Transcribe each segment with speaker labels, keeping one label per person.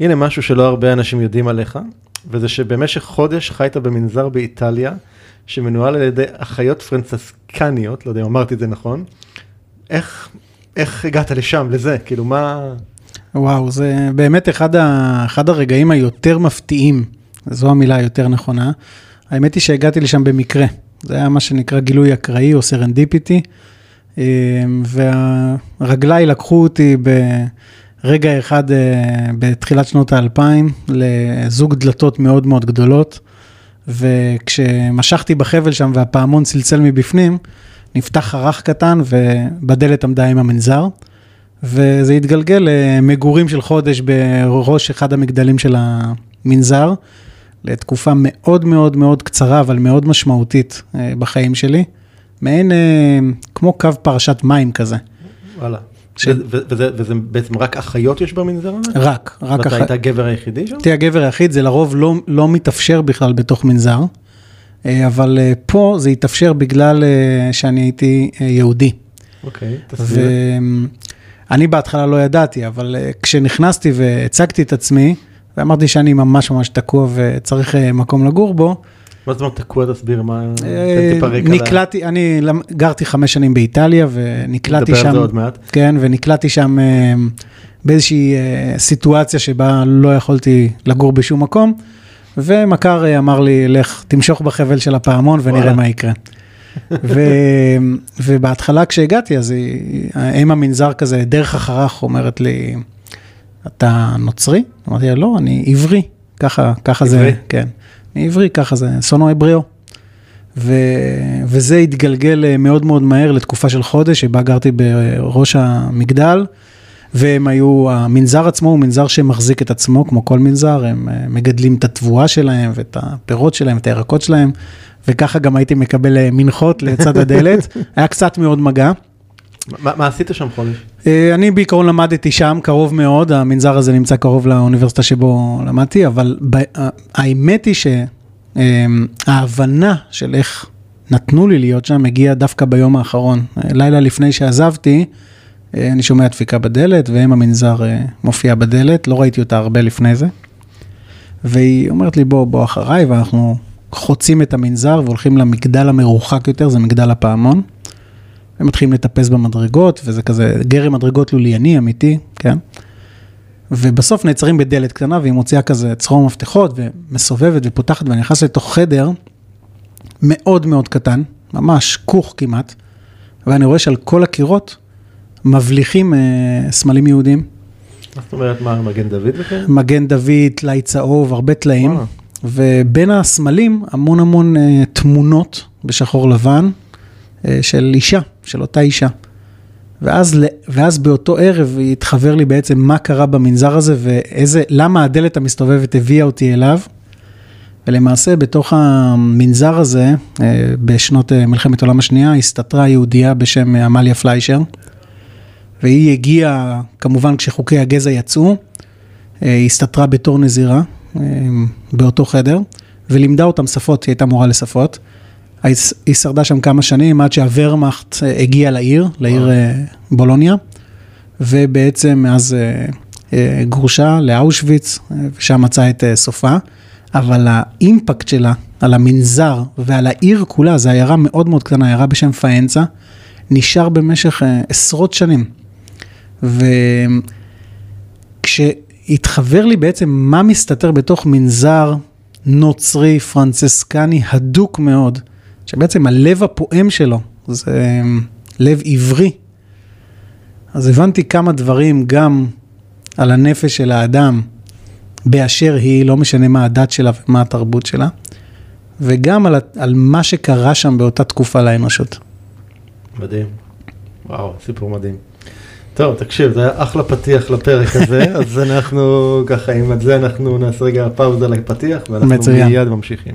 Speaker 1: הנה משהו שלא הרבה אנשים יודעים עליך, וזה שבמשך חודש חיית במנזר באיטליה, שמנוהל על ידי אחיות פרנצסקניות, לא יודע אם אמרתי את זה נכון. איך, איך הגעת לשם, לזה? כאילו, מה...
Speaker 2: וואו, זה באמת אחד, ה, אחד הרגעים היותר מפתיעים, זו המילה היותר נכונה. האמת היא שהגעתי לשם במקרה, זה היה מה שנקרא גילוי אקראי או serendipity, והרגליי לקחו אותי ברגע אחד אה, בתחילת שנות האלפיים לזוג דלתות מאוד מאוד גדולות, וכשמשכתי בחבל שם והפעמון צלצל מבפנים, נפתח חרך קטן ובדלת עמדה עם המנזר. וזה התגלגל למגורים של חודש בראש אחד המגדלים של המנזר, לתקופה מאוד מאוד מאוד קצרה, אבל מאוד משמעותית אה, בחיים שלי. מעין, אה, כמו קו פרשת מים כזה.
Speaker 1: וואלה. ש... וזה, וזה בעצם רק אחיות יש במנזר הזה?
Speaker 2: רק, רק
Speaker 1: אחיות. ואתה היית הגבר היחידי שם?
Speaker 2: הייתי הגבר היחיד, זה לרוב לא, לא מתאפשר בכלל בתוך מנזר, אה, אבל פה זה התאפשר בגלל שאני הייתי יהודי.
Speaker 1: אוקיי, תסביר.
Speaker 2: אני בהתחלה לא ידעתי, אבל כשנכנסתי והצגתי את עצמי, ואמרתי שאני ממש ממש תקוע וצריך מקום לגור בו.
Speaker 1: מה זאת אומרת תקוע? תסביר מה,
Speaker 2: תפרק נקלעתי, אני גרתי חמש שנים באיטליה ונקלעתי שם, נדבר על
Speaker 1: זה עוד מעט.
Speaker 2: כן, ונקלעתי שם uh, באיזושהי uh, סיטואציה שבה לא יכולתי לגור בשום מקום, ומכר אמר לי, לך תמשוך בחבל של הפעמון ונראה מה יקרה. ו, ובהתחלה כשהגעתי, אז אם המנזר כזה, דרך החרך אומרת לי, אתה נוצרי? אמרתי לה, לא, אני עברי, ככה, ככה זה, כן, אני עברי, ככה זה, סונו אבריאו. ו, וזה התגלגל מאוד מאוד מהר לתקופה של חודש, שבה גרתי בראש המגדל, והם היו, המנזר עצמו הוא מנזר שמחזיק את עצמו, כמו כל מנזר, הם מגדלים את התבואה שלהם ואת הפירות שלהם, את הירקות שלהם, וככה גם הייתי מקבל אה, מנחות לצד הדלת, היה קצת מאוד מגע.
Speaker 1: מה, עשית שם חודש?
Speaker 2: אה, אני בעיקרון למדתי שם, קרוב מאוד, המנזר הזה נמצא קרוב לאוניברסיטה שבו למדתי, אבל האמת היא שההבנה של איך נתנו לי להיות שם הגיעה דווקא ביום האחרון. לילה לפני שעזבתי, אה, אני שומע דפיקה בדלת, ואם המנזר מופיע בדלת, לא ראיתי אותה הרבה לפני זה. והיא אומרת לי, בוא, בוא אחריי, ואנחנו חוצים את המנזר והולכים למגדל המרוחק יותר, זה מגדל הפעמון. הם מתחילים לטפס במדרגות, וזה כזה גרם מדרגות לולייני אמיתי, כן? ובסוף נעצרים בדלת קטנה, והיא מוציאה כזה צרור מפתחות, ומסובבת ופותחת, ואני נכנס לתוך חדר מאוד מאוד קטן, ממש כוך כמעט, ואני רואה שעל כל הקירות מבליחים אה, סמלים יהודים.
Speaker 1: מה זאת אומרת, מה, מגן דוד וכן?
Speaker 2: מגן דוד, טלאי צהוב, הרבה טלאים. ובין הסמלים המון המון uh, תמונות בשחור לבן uh, של אישה, של אותה אישה. ואז, ואז באותו ערב התחבר לי בעצם מה קרה במנזר הזה ואיזה, למה הדלת המסתובבת הביאה אותי אליו. ולמעשה בתוך המנזר הזה, uh, בשנות uh, מלחמת העולם השנייה, הסתתרה יהודייה בשם עמליה פליישר. והיא הגיעה, כמובן כשחוקי הגזע יצאו, היא הסתתרה בתור נזירה, באותו חדר, ולימדה אותם שפות, היא הייתה מורה לשפות. היא שרדה שם כמה שנים עד שהוורמאכט אה, הגיע לעיר, לעיר אה, בולוניה, ובעצם מאז אה, גורשה לאושוויץ, ושם מצאה את סופה. אבל האימפקט שלה על המנזר ועל העיר כולה, זו עיירה מאוד מאוד קטנה, עיירה בשם פאנצה, נשאר במשך עשרות שנים. וכש... התחבר לי בעצם מה מסתתר בתוך מנזר נוצרי, פרנצסקני, הדוק מאוד, שבעצם הלב הפועם שלו זה אמ, לב עברי. אז הבנתי כמה דברים גם על הנפש של האדם באשר היא, לא משנה מה הדת שלה ומה התרבות שלה, וגם על, על מה שקרה שם באותה תקופה לאנושות.
Speaker 1: מדהים. וואו, סיפור מדהים. טוב, תקשיב, זה היה אחלה פתיח לפרק הזה, אז אנחנו ככה, עם זה אנחנו נעשה רגע פאוזה לפתיח, ואנחנו מצוין. מיד ממשיכים.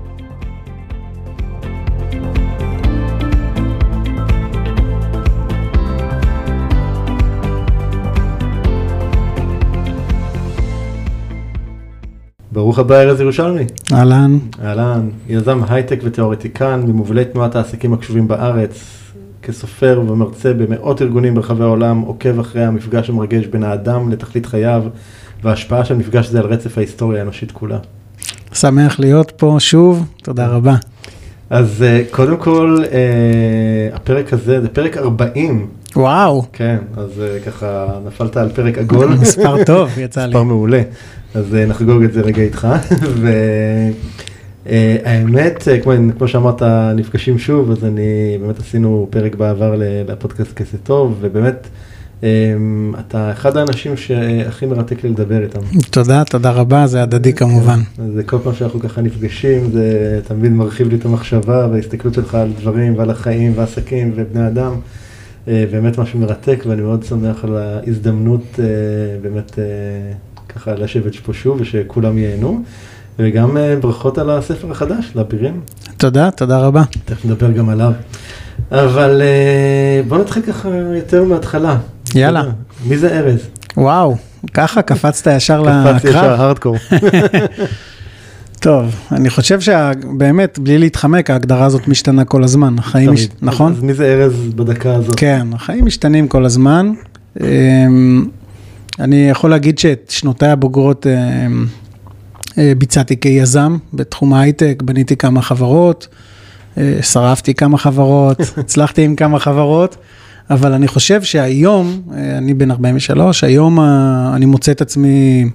Speaker 1: ברוך הבא ארז ירושלמי.
Speaker 2: אהלן.
Speaker 1: אהלן, יזם הייטק ותיאורטיקן ממובילי תנועת העסקים הקשובים בארץ, כסופר ומרצה במאות ארגונים ברחבי העולם, עוקב אחרי המפגש המרגש בין האדם לתכלית חייו וההשפעה של מפגש זה על רצף ההיסטוריה האנושית כולה.
Speaker 2: שמח להיות פה שוב, תודה רבה.
Speaker 1: אז אה, קודם כל, אה, הפרק הזה זה פרק 40.
Speaker 2: וואו.
Speaker 1: כן, אז אה, ככה נפלת על פרק עגול.
Speaker 2: מספר טוב, יצא לי.
Speaker 1: מספר מעולה. אז נחגוג את זה רגע איתך. והאמת, כמו, כמו שאמרת, נפגשים שוב, אז אני, באמת עשינו פרק בעבר לפודקאסט כסף טוב, ובאמת, אתה אחד האנשים שהכי מרתק לי לדבר איתם.
Speaker 2: תודה, תודה רבה, זה הדדי כמובן.
Speaker 1: אז כל פעם שאנחנו ככה נפגשים, זה תמיד מרחיב לי את המחשבה וההסתכלות שלך על דברים ועל החיים ועסקים ובני אדם. באמת משהו מרתק ואני מאוד שמח על ההזדמנות באמת ככה לשבת פה שוב ושכולם ייהנו. וגם ברכות על הספר החדש, לאבירים.
Speaker 2: תודה, תודה רבה.
Speaker 1: תכף נדבר גם עליו. אבל בוא נתחיל ככה יותר מההתחלה.
Speaker 2: יאללה.
Speaker 1: מי זה ארז?
Speaker 2: וואו, ככה קפצת ישר לקרב.
Speaker 1: קפצתי ישר, הארדקור.
Speaker 2: טוב, אני חושב שבאמת, בלי להתחמק, ההגדרה הזאת משתנה כל הזמן. החיים, מש... נכון?
Speaker 1: אז מי זה ארז בדקה הזאת?
Speaker 2: כן, החיים משתנים כל הזמן. אני יכול להגיד שאת שנותיי הבוגרות ביצעתי כיזם בתחום ההייטק, בניתי כמה חברות, שרפתי כמה חברות, הצלחתי עם כמה חברות, אבל אני חושב שהיום, אני בן 43, היום אני מוצא את עצמי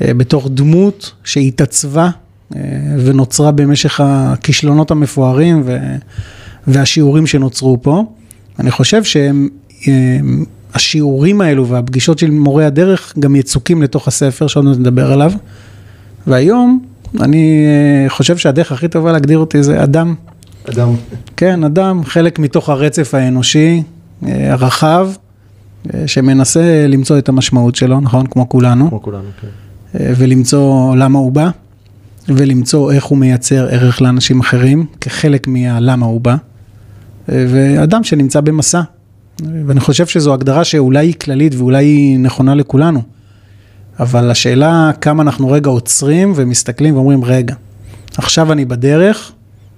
Speaker 2: בתוך דמות שהתעצבה ונוצרה במשך הכישלונות המפוארים והשיעורים שנוצרו פה. אני חושב שהם... השיעורים האלו והפגישות של מורי הדרך גם יצוקים לתוך הספר שעוד נדבר עליו. והיום אני חושב שהדרך הכי טובה להגדיר אותי זה אדם.
Speaker 1: אדם.
Speaker 2: כן, אדם, חלק מתוך הרצף האנושי הרחב, שמנסה למצוא את המשמעות שלו, נכון? כמו כולנו.
Speaker 1: כמו כולנו, כן.
Speaker 2: ולמצוא למה הוא בא, ולמצוא איך הוא מייצר ערך לאנשים אחרים, כחלק מהלמה הוא בא. ואדם שנמצא במסע. ואני חושב שזו הגדרה שאולי היא כללית ואולי היא נכונה לכולנו. אבל השאלה כמה אנחנו רגע עוצרים ומסתכלים ואומרים, רגע, עכשיו אני בדרך,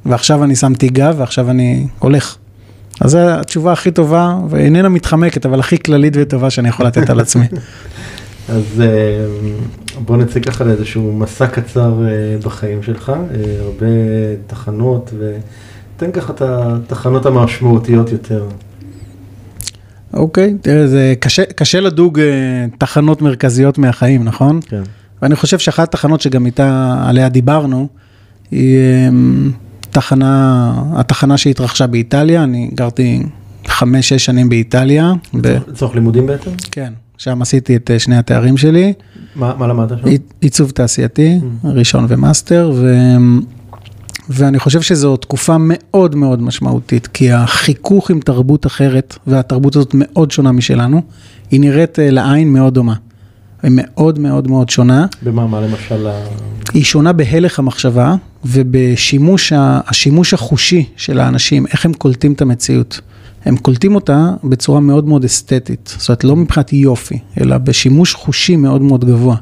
Speaker 2: ועכשיו אני שמתי גב, ועכשיו אני הולך. אז זו התשובה הכי טובה, ואיננה מתחמקת, אבל הכי כללית וטובה שאני יכול לתת על עצמי.
Speaker 1: אז בוא נצא ככה לאיזשהו מסע קצר בחיים שלך, הרבה תחנות, ותן ככה את התחנות המשמעותיות יותר.
Speaker 2: אוקיי, תראה, זה קשה, קשה לדוג תחנות מרכזיות מהחיים, נכון?
Speaker 1: כן.
Speaker 2: ואני חושב שאחת התחנות שגם איתה, עליה דיברנו, היא um, תחנה, התחנה שהתרחשה באיטליה, אני גרתי חמש-שש שנים באיטליה.
Speaker 1: לצורך ב... לימודים בעצם?
Speaker 2: כן, שם עשיתי את שני התארים שלי.
Speaker 1: מה, מה למדת שם?
Speaker 2: עיצוב תעשייתי, mm. ראשון ומאסטר, ו... ואני חושב שזו תקופה מאוד מאוד משמעותית, כי החיכוך עם תרבות אחרת, והתרבות הזאת מאוד שונה משלנו, היא נראית לעין מאוד דומה. היא מאוד מאוד מאוד שונה.
Speaker 1: במה, מה למשל?
Speaker 2: היא שונה בהלך המחשבה ובשימוש השימוש החושי של האנשים, איך הם קולטים את המציאות. הם קולטים אותה בצורה מאוד מאוד אסתטית, זאת אומרת לא מבחינת יופי, אלא בשימוש חושי מאוד מאוד גבוה.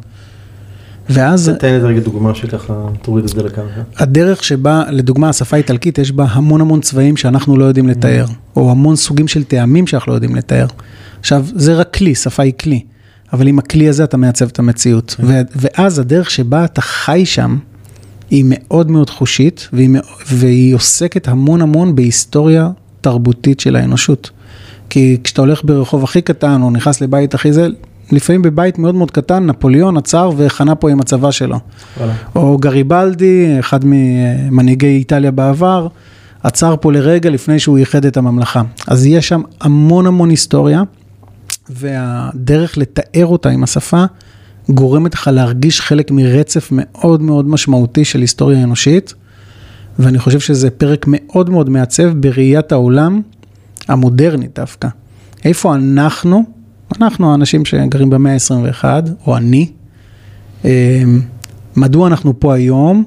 Speaker 2: ואז...
Speaker 1: תן איזה רגע דוגמה שככה תוריד את זה לקרקע.
Speaker 2: הדרך שבה, לדוגמה, השפה האיטלקית, יש בה המון המון צבעים שאנחנו לא יודעים לתאר, או המון סוגים של טעמים שאנחנו לא יודעים לתאר. עכשיו, זה רק כלי, שפה היא כלי, אבל עם הכלי הזה אתה מעצב את המציאות. ואז הדרך שבה אתה חי שם, היא מאוד מאוד חושית, והיא, והיא עוסקת המון המון בהיסטוריה תרבותית של האנושות. כי כשאתה הולך ברחוב הכי קטן, או נכנס לבית הכי זה, לפעמים בבית מאוד מאוד קטן, נפוליאון עצר וחנה פה עם הצבא שלו. וואלה. או גריבלדי, אחד ממנהיגי איטליה בעבר, עצר פה לרגע לפני שהוא ייחד את הממלכה. אז יש שם המון המון היסטוריה, והדרך לתאר אותה עם השפה גורמת לך להרגיש חלק מרצף מאוד מאוד משמעותי של היסטוריה אנושית, ואני חושב שזה פרק מאוד מאוד מעצב בראיית העולם המודרנית דווקא. איפה אנחנו, אנחנו האנשים שגרים במאה ה-21, או אני, אמ, מדוע אנחנו פה היום,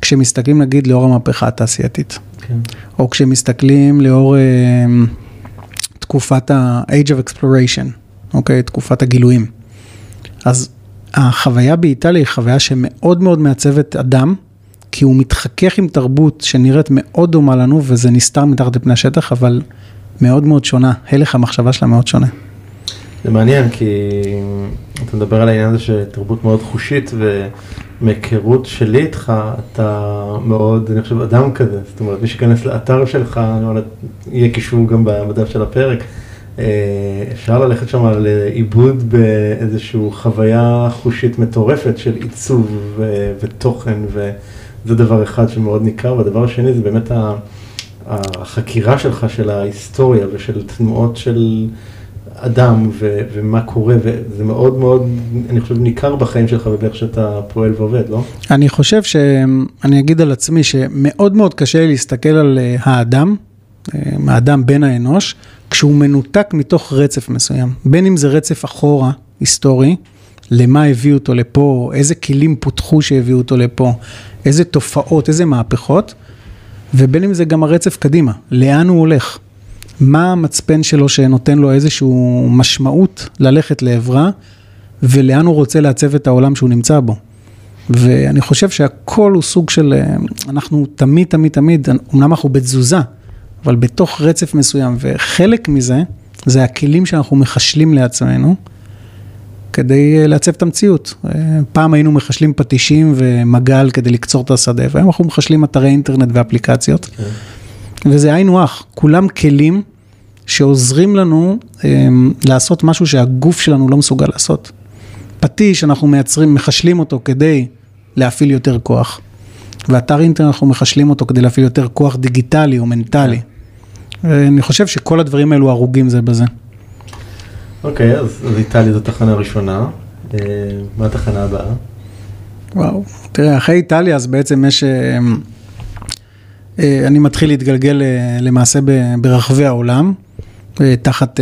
Speaker 2: כשמסתכלים נגיד לאור המהפכה התעשייתית, כן. או כשמסתכלים לאור אמ, תקופת ה-Age of Exploration, אוקיי? תקופת הגילויים. אז החוויה באיטליה היא חוויה שמאוד מאוד מעצבת אדם, כי הוא מתחכך עם תרבות שנראית מאוד דומה לנו, וזה נסתר מתחת לפני השטח, אבל מאוד מאוד שונה. הלך המחשבה שלה מאוד שונה.
Speaker 1: זה מעניין, כי אתה מדבר על העניין הזה של תרבות מאוד חושית, ומהיכרות שלי איתך, אתה מאוד, אני חושב, אדם כזה. זאת אומרת, מי שייכנס לאתר שלך, יהיה קישור גם בדף של הפרק. אה, אפשר ללכת שם על עיבוד באיזושהי חוויה חושית מטורפת של עיצוב ותוכן, וזה דבר אחד שמאוד ניכר, והדבר השני זה באמת החקירה שלך של ההיסטוריה ושל תנועות של אדם ו- ומה קורה, וזה מאוד מאוד, אני חושב, ניכר בחיים שלך ובאיך שאתה פועל ועובד, לא?
Speaker 2: אני חושב שאני אגיד על עצמי שמאוד מאוד קשה להסתכל על אה, האדם, אה, האדם בן האנוש, כשהוא מנותק מתוך רצף מסוים, בין אם זה רצף אחורה, היסטורי, למה הביאו אותו לפה, איזה כלים פותחו שהביאו אותו לפה, איזה תופעות, איזה מהפכות, ובין אם זה גם הרצף קדימה, לאן הוא הולך, מה המצפן שלו שנותן לו איזושהי משמעות ללכת לעברה, ולאן הוא רוצה לעצב את העולם שהוא נמצא בו. ואני חושב שהכל הוא סוג של, אנחנו תמיד, תמיד, תמיד, אמנם אנחנו בתזוזה, אבל בתוך רצף מסוים, וחלק מזה, זה הכלים שאנחנו מחשלים לעצמנו, כדי אה, לעצב את המציאות. אה, פעם היינו מחשלים פטישים ומגל כדי לקצור את השדה, והיום אנחנו מחשלים אתרי אינטרנט ואפליקציות. כן. וזה היינו הך, כולם כלים שעוזרים לנו um, לעשות משהו שהגוף שלנו לא מסוגל לעשות. פטיש, אנחנו מייצרים, מחשלים אותו כדי להפעיל יותר כוח. ואתר אינטרנט אנחנו מחשלים אותו כדי להפעיל יותר כוח דיגיטלי או מנטלי. כן. אני חושב שכל הדברים האלו הרוגים זה בזה.
Speaker 1: אוקיי, אז, אז איטליה זו תחנה ראשונה, אה, מה התחנה הבאה?
Speaker 2: וואו, תראה, אחרי איטליה אז בעצם יש, אה, אה, אני מתחיל להתגלגל למעשה ברחבי העולם, תחת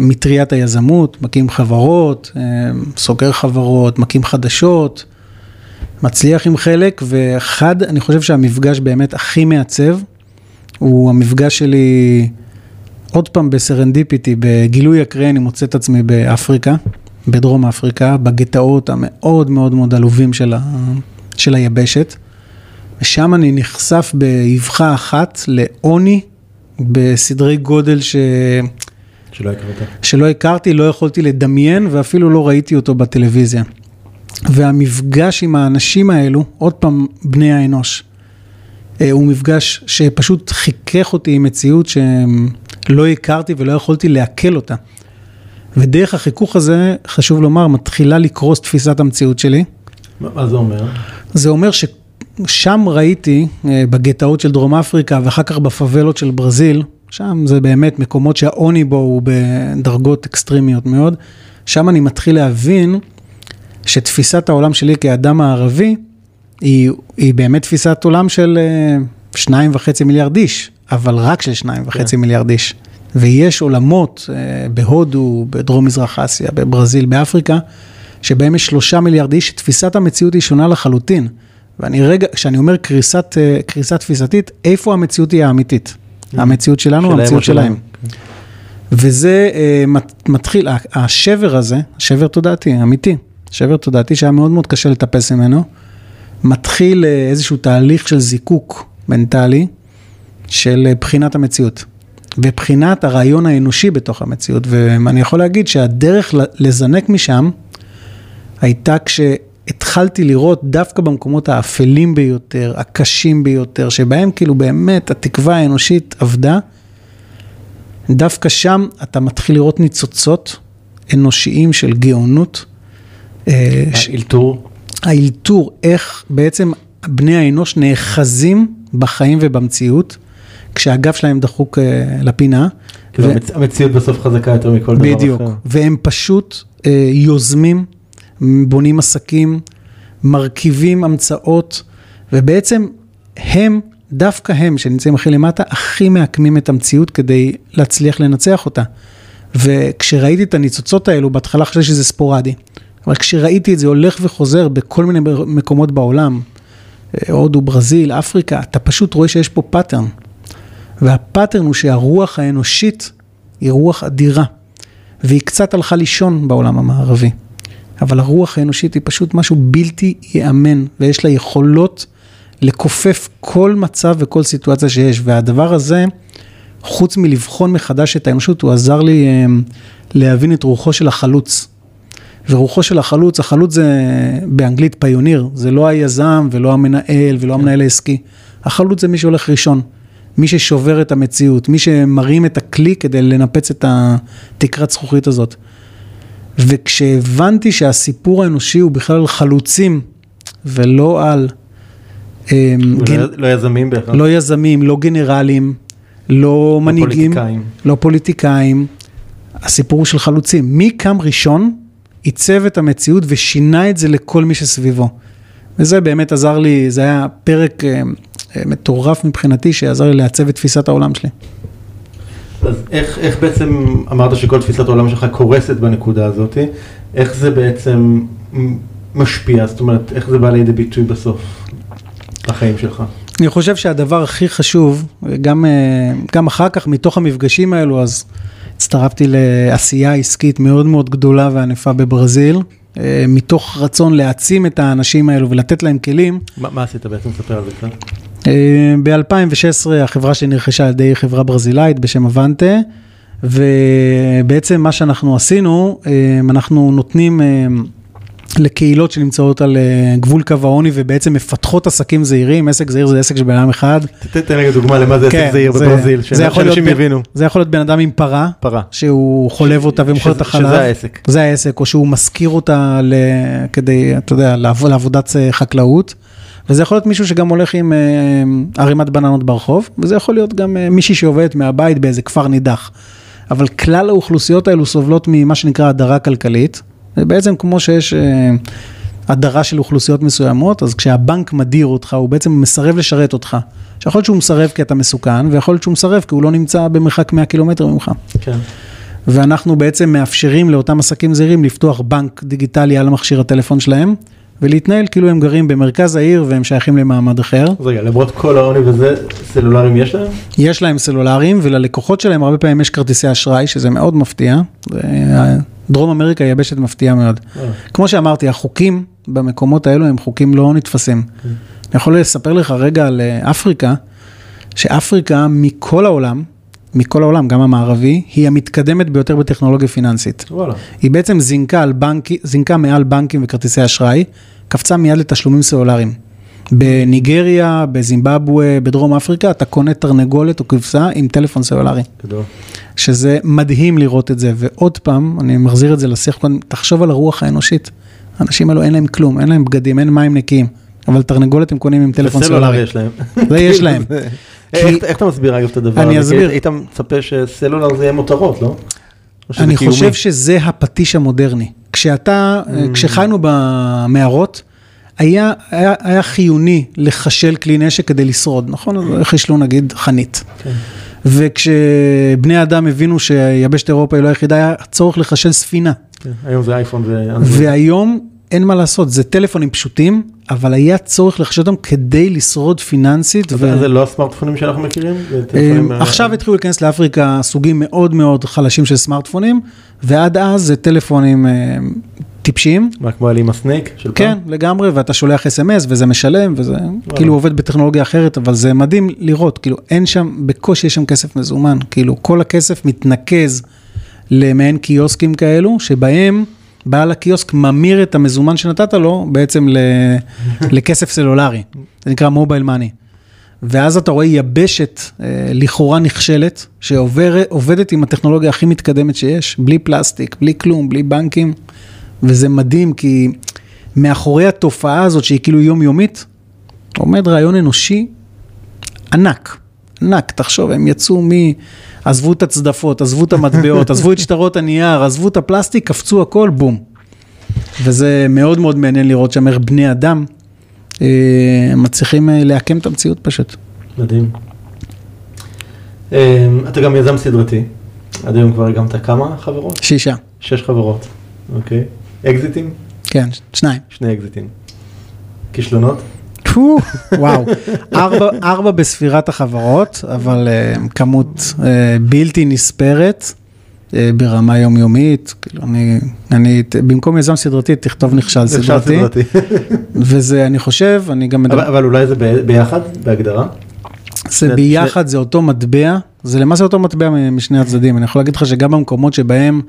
Speaker 2: מטריית היזמות, מקים חברות, סוגר חברות, מקים חדשות, מצליח עם חלק, ואחד, אני חושב שהמפגש באמת הכי מעצב, הוא המפגש שלי עוד פעם בסרנדיפיטי, בגילוי אקראי, אני מוצא את עצמי באפריקה, בדרום אפריקה, בגטאות המאוד מאוד מאוד עלובים של, ה, של היבשת. ושם אני נחשף באבחה אחת לעוני בסדרי גודל ש...
Speaker 1: שלא הכרת.
Speaker 2: שלא הכרתי, לא יכולתי לדמיין ואפילו לא ראיתי אותו בטלוויזיה. והמפגש עם האנשים האלו, עוד פעם, בני האנוש, אה, הוא מפגש שפשוט חיכך אותי עם מציאות שהם... לא הכרתי ולא יכולתי לעכל אותה. ודרך החיכוך הזה, חשוב לומר, מתחילה לקרוס תפיסת המציאות שלי.
Speaker 1: מה זה אומר?
Speaker 2: זה אומר ששם ראיתי, אה, בגטאות של דרום אפריקה ואחר כך בפאבלות של ברזיל, שם זה באמת מקומות שהעוני בו הוא בדרגות אקסטרימיות מאוד, שם אני מתחיל להבין שתפיסת העולם שלי כאדם הערבי, היא, היא באמת תפיסת עולם של אה, שניים וחצי מיליארד איש. אבל רק של שניים וחצי כן. מיליארד איש. ויש עולמות אה, בהודו, בדרום מזרח אסיה, בברזיל, באפריקה, שבהם יש שלושה מיליארד איש, תפיסת המציאות היא שונה לחלוטין. ואני רגע, כשאני אומר קריסת, אה, קריסה תפיסתית, איפה המציאות היא האמיתית? Mm. המציאות שלנו, המציאות שלהם. כן. וזה אה, מתחיל, השבר הזה, שבר תודעתי, אמיתי, שבר תודעתי שהיה מאוד מאוד קשה לטפס ממנו, מתחיל איזשהו תהליך של זיקוק מנטלי, של בחינת המציאות. ובחינת הרעיון האנושי בתוך המציאות. ואני יכול להגיד שהדרך לזנק משם הייתה התחלתי לראות דווקא במקומות האפלים ביותר, הקשים ביותר, שבהם כאילו באמת התקווה האנושית עבדה, דווקא שם אתה מתחיל לראות ניצוצות אנושיים של גאונות. אה,
Speaker 1: האלתור.
Speaker 2: האלתור, איך בעצם בני האנוש נאחזים בחיים ובמציאות, כשהגב שלהם דחוק אה, לפינה.
Speaker 1: כאילו
Speaker 2: ו-
Speaker 1: המציאות בסוף חזקה יותר מכל דבר אחר.
Speaker 2: בדיוק, והם פשוט אה, יוזמים, בונים עסקים, מרכיבים המצאות, ובעצם הם, דווקא הם שנמצאים הכי למטה, הכי מעקמים את המציאות כדי להצליח לנצח אותה. וכשראיתי את הניצוצות האלו, בהתחלה חשבתי שזה ספורדי, אבל כשראיתי את זה הולך וחוזר בכל מיני מקומות בעולם, אה, הודו, ברזיל, אפריקה, אתה פשוט רואה שיש פה pattern. והפאטרן הוא שהרוח האנושית היא רוח אדירה, והיא קצת הלכה לישון בעולם המערבי. אבל הרוח האנושית היא פשוט משהו בלתי ייאמן, ויש לה יכולות לכופף כל מצב וכל סיטואציה שיש, והדבר הזה, חוץ מלבחון מחדש את האנושות, הוא עזר לי אה, להבין את רוחו של החלוץ. ורוחו של החלוץ, החלוץ זה באנגלית פיוניר, זה לא היזם ולא המנהל ולא המנהל העסקי. החלוץ זה מי שהולך ראשון, מי ששובר את המציאות, מי שמרים את הכלי כדי לנפץ את התקרת זכוכית הזאת. וכשהבנתי שהסיפור האנושי הוא בכלל חלוצים ולא על אה, גן...
Speaker 1: ולא לא יזמים בהכרח.
Speaker 2: לא יזמים, לא גנרלים, לא מנהיגים,
Speaker 1: פוליטיקאים.
Speaker 2: לא פוליטיקאים. הסיפור הוא של חלוצים. מי קם ראשון, עיצב את המציאות ושינה את זה לכל מי שסביבו. וזה באמת עזר לי, זה היה פרק אה, מטורף מבחינתי, שעזר לי לעצב את תפיסת העולם שלי.
Speaker 1: אז איך, איך בעצם אמרת שכל תפיסת העולם שלך קורסת בנקודה הזאת, איך זה בעצם משפיע, זאת אומרת, איך זה בא לידי ביטוי בסוף בחיים שלך?
Speaker 2: אני חושב שהדבר הכי חשוב, גם, אה, גם אחר כך מתוך המפגשים האלו, אז הצטרפתי לעשייה עסקית מאוד מאוד גדולה וענפה בברזיל, אה, מתוך רצון להעצים את האנשים האלו ולתת להם כלים.
Speaker 1: מה, מה עשית בעצם? ספר על זה קצת.
Speaker 2: ב-2016 החברה שלי נרכשה על ידי חברה ברזילאית בשם אבנטה, ובעצם מה שאנחנו עשינו, אה, אנחנו נותנים אה, לקהילות שנמצאות על אה, גבול קו העוני ובעצם מפתחות עסקים זעירים, עסק זעיר זה עסק של בן אדם אחד.
Speaker 1: ת- תן רגע דוגמה למה זה עסק זעיר
Speaker 2: כן, זה-
Speaker 1: בברזיל, שאנשים יבינו.
Speaker 2: זה יכול להיות בן אדם עם פרה,
Speaker 1: פרה.
Speaker 2: שהוא חולב אותה ומוכר את החלב.
Speaker 1: שזה העסק.
Speaker 2: זה העסק, או שהוא משכיר אותה. כדי, אתה יודע, לעבוד, לעבודת אה, חקלאות. וזה יכול להיות מישהו שגם הולך עם אה, ערימת בננות ברחוב, וזה יכול להיות גם אה, מישהי שעובדת מהבית באיזה כפר נידח. אבל כלל האוכלוסיות האלו סובלות ממה שנקרא הדרה כלכלית. זה בעצם כמו שיש אה, הדרה של אוכלוסיות מסוימות, אז כשהבנק מדיר אותך, הוא בעצם מסרב לשרת אותך. שיכול להיות שהוא מסרב כי אתה מסוכן, ויכול להיות שהוא מסרב כי הוא לא נמצא במרחק 100 קילומטר ממך.
Speaker 1: כן.
Speaker 2: ואנחנו בעצם מאפשרים לאותם עסקים זעירים לפתוח בנק דיגיטלי על המכשיר הטלפון שלהם, ולהתנהל כאילו הם גרים במרכז העיר והם שייכים למעמד אחר.
Speaker 1: רגע, למרות כל העוני וזה, סלולרים יש להם?
Speaker 2: יש להם סלולרים, וללקוחות שלהם הרבה פעמים יש כרטיסי אשראי, שזה מאוד מפתיע. דרום אמריקה יבשת מפתיעה מאוד.
Speaker 1: אה,
Speaker 2: כמו שאמרתי, החוקים במקומות האלו הם חוקים לא נתפסים.
Speaker 1: כן.
Speaker 2: אני יכול לספר לך רגע על אה, אפריקה, שאפריקה מכל העולם, מכל העולם, גם המערבי, היא המתקדמת ביותר בטכנולוגיה פיננסית.
Speaker 1: וואלה.
Speaker 2: היא בעצם זינקה, על בנק, זינקה מעל בנקים וכרטיסי אשראי, קפצה מיד לתשלומים סלולריים. בניגריה, בזימבבואה, בדרום אפריקה, אתה קונה תרנגולת או כבשה עם טלפון סלולרי.
Speaker 1: גדול.
Speaker 2: שזה מדהים לראות את זה, ועוד פעם, אני מחזיר את זה לשיח קודם, תחשוב על הרוח האנושית. האנשים האלו אין להם כלום, אין להם בגדים, אין מים נקיים, אבל תרנגולת הם קונים עם טלפון סלולרי.
Speaker 1: יש להם.
Speaker 2: זה יש להם.
Speaker 1: איך איך אתה מסביר אגב את הדבר
Speaker 2: אני
Speaker 1: הזה? כי
Speaker 2: אסביר.
Speaker 1: היית מצפה שסלולר זה יהיה מותרות, לא?
Speaker 2: אני? חושב שזה הפטיש המודרני. כשאתה,
Speaker 1: Mm.
Speaker 2: כשחיינו במערות, היה, היה, היה חיוני לחשל כלי נשק כדי לשרוד, נכון? אז חישלו נגיד חנית.
Speaker 1: כן.
Speaker 2: וכשבני אדם הבינו שיבשת אירופה היא לא היחידה, היה צורך לחשל ספינה.
Speaker 1: כן, היום זה אייפון ואנדרואיד.
Speaker 2: והיום אין מה לעשות, זה טלפונים פשוטים, אבל היה צורך לחשל אותם כדי לשרוד פיננסית.
Speaker 1: אז
Speaker 2: ו-
Speaker 1: זה לא הסמארטפונים שאנחנו מכירים?
Speaker 2: אה,
Speaker 1: אה,
Speaker 2: עכשיו התחילו להיכנס לאפריקה סוגים מאוד מאוד חלשים של סמארטפונים, ועד אז זה טלפונים אה, טיפשיים.
Speaker 1: מה, כמו האלי עם הסנייק של
Speaker 2: כן,
Speaker 1: פעם?
Speaker 2: לגמרי, ואתה שולח אס.אם.אס וזה משלם, וזה כאילו עובד בטכנולוגיה אחרת, אבל זה מדהים לראות, כאילו אין שם, בקושי יש שם כסף מזומן, כאילו כל הכסף מתנקז למעין קיוסקים כאלו, שבהם בעל הקיוסק ממיר את המזומן שנתת לו בעצם ל, לכסף סלולרי, זה נקרא מובייל מאני. ואז אתה רואה יבשת אה, לכאורה נכשלת, שעובדת עם הטכנולוגיה הכי מתקדמת שיש, בלי פלסטיק, בלי כלום, בלי בנקים, וזה מדהים כי מאחורי התופעה הזאת שהיא כאילו יומיומית, עומד רעיון אנושי ענק, ענק, תחשוב, הם יצאו מ... עזבו את הצדפות, עזבו את המטבעות, עזבו את שטרות הנייר, עזבו את הפלסטיק, קפצו הכל, בום. וזה מאוד מאוד מעניין לראות שם איך בני אדם אה, מצליחים אה, לעקם את המציאות פשוט.
Speaker 1: מדהים. אה, אתה גם יזם סדרתי, עד היום כבר הגמת כמה חברות?
Speaker 2: שישה.
Speaker 1: שש חברות, אוקיי. אקזיטים?
Speaker 2: כן, שניים.
Speaker 1: שני אקזיטים. כישלונות?
Speaker 2: וואו, ארבע, ארבע בספירת החברות, אבל uh, כמות uh, בלתי נספרת uh, ברמה יומיומית, כאילו אני, אני, במקום יזם סדרתי, תכתוב נכשל סדרתי, וזה, אני חושב, אני גם
Speaker 1: מדבר... אבל, אבל אולי זה ב, ביחד, בהגדרה?
Speaker 2: זה ביחד, זה אותו מטבע, זה למעשה אותו מטבע משני הצדדים, אני יכול להגיד לך שגם במקומות שבהם...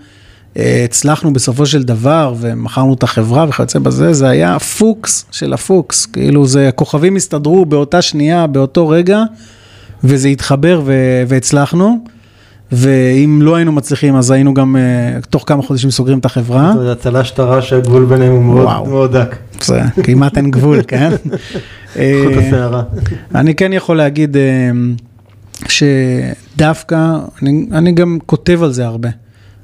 Speaker 2: הצלחנו בסופו של דבר ומכרנו את החברה וכיוצא בזה, זה היה פוקס של הפוקס, כאילו זה, הכוכבים הסתדרו באותה שנייה, באותו רגע, וזה התחבר ו- והצלחנו. ואם לא היינו מצליחים, אז היינו גם uh, תוך כמה חודשים סוגרים את החברה.
Speaker 1: זה הצלה שטרה שהגבול ביניהם הוא מאוד, מאוד דק.
Speaker 2: זה כמעט אין גבול, כן?
Speaker 1: חוט השערה.
Speaker 2: אני כן יכול להגיד uh, שדווקא, אני, אני גם כותב על זה הרבה.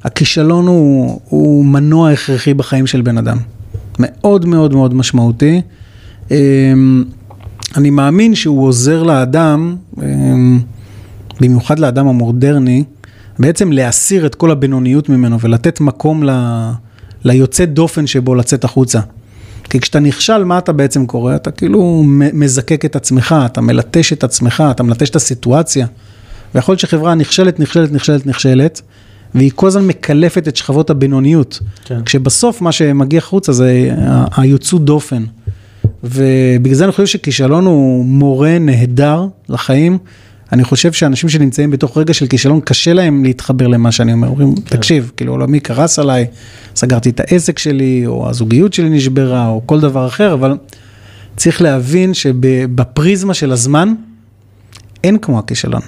Speaker 2: הכישלון הוא, הוא מנוע הכרחי בחיים של בן אדם. מאוד מאוד מאוד משמעותי. אמ, אני מאמין שהוא עוזר לאדם, אמ, במיוחד לאדם המודרני, בעצם להסיר את כל הבינוניות ממנו ולתת מקום ל, ליוצא דופן שבו לצאת החוצה. כי כשאתה נכשל, מה אתה בעצם קורא? אתה כאילו מזקק את עצמך, אתה מלטש את עצמך, אתה מלטש את הסיטואציה. ויכול להיות שחברה נכשלת, נכשלת, נכשלת, נכשלת, והיא כל הזמן מקלפת את שכבות הבינוניות. כן. כשבסוף מה שמגיע החוצה זה היוצאו דופן. ובגלל זה אני חושב שכישלון הוא מורה נהדר לחיים. אני חושב שאנשים שנמצאים בתוך רגע של כישלון, קשה להם להתחבר למה שאני אומר. אומרים, כן. תקשיב, כאילו עולמי קרס עליי, סגרתי את העסק שלי, או הזוגיות שלי נשברה, או כל דבר אחר, אבל צריך להבין שבפריזמה של הזמן, אין כמו הכישלון.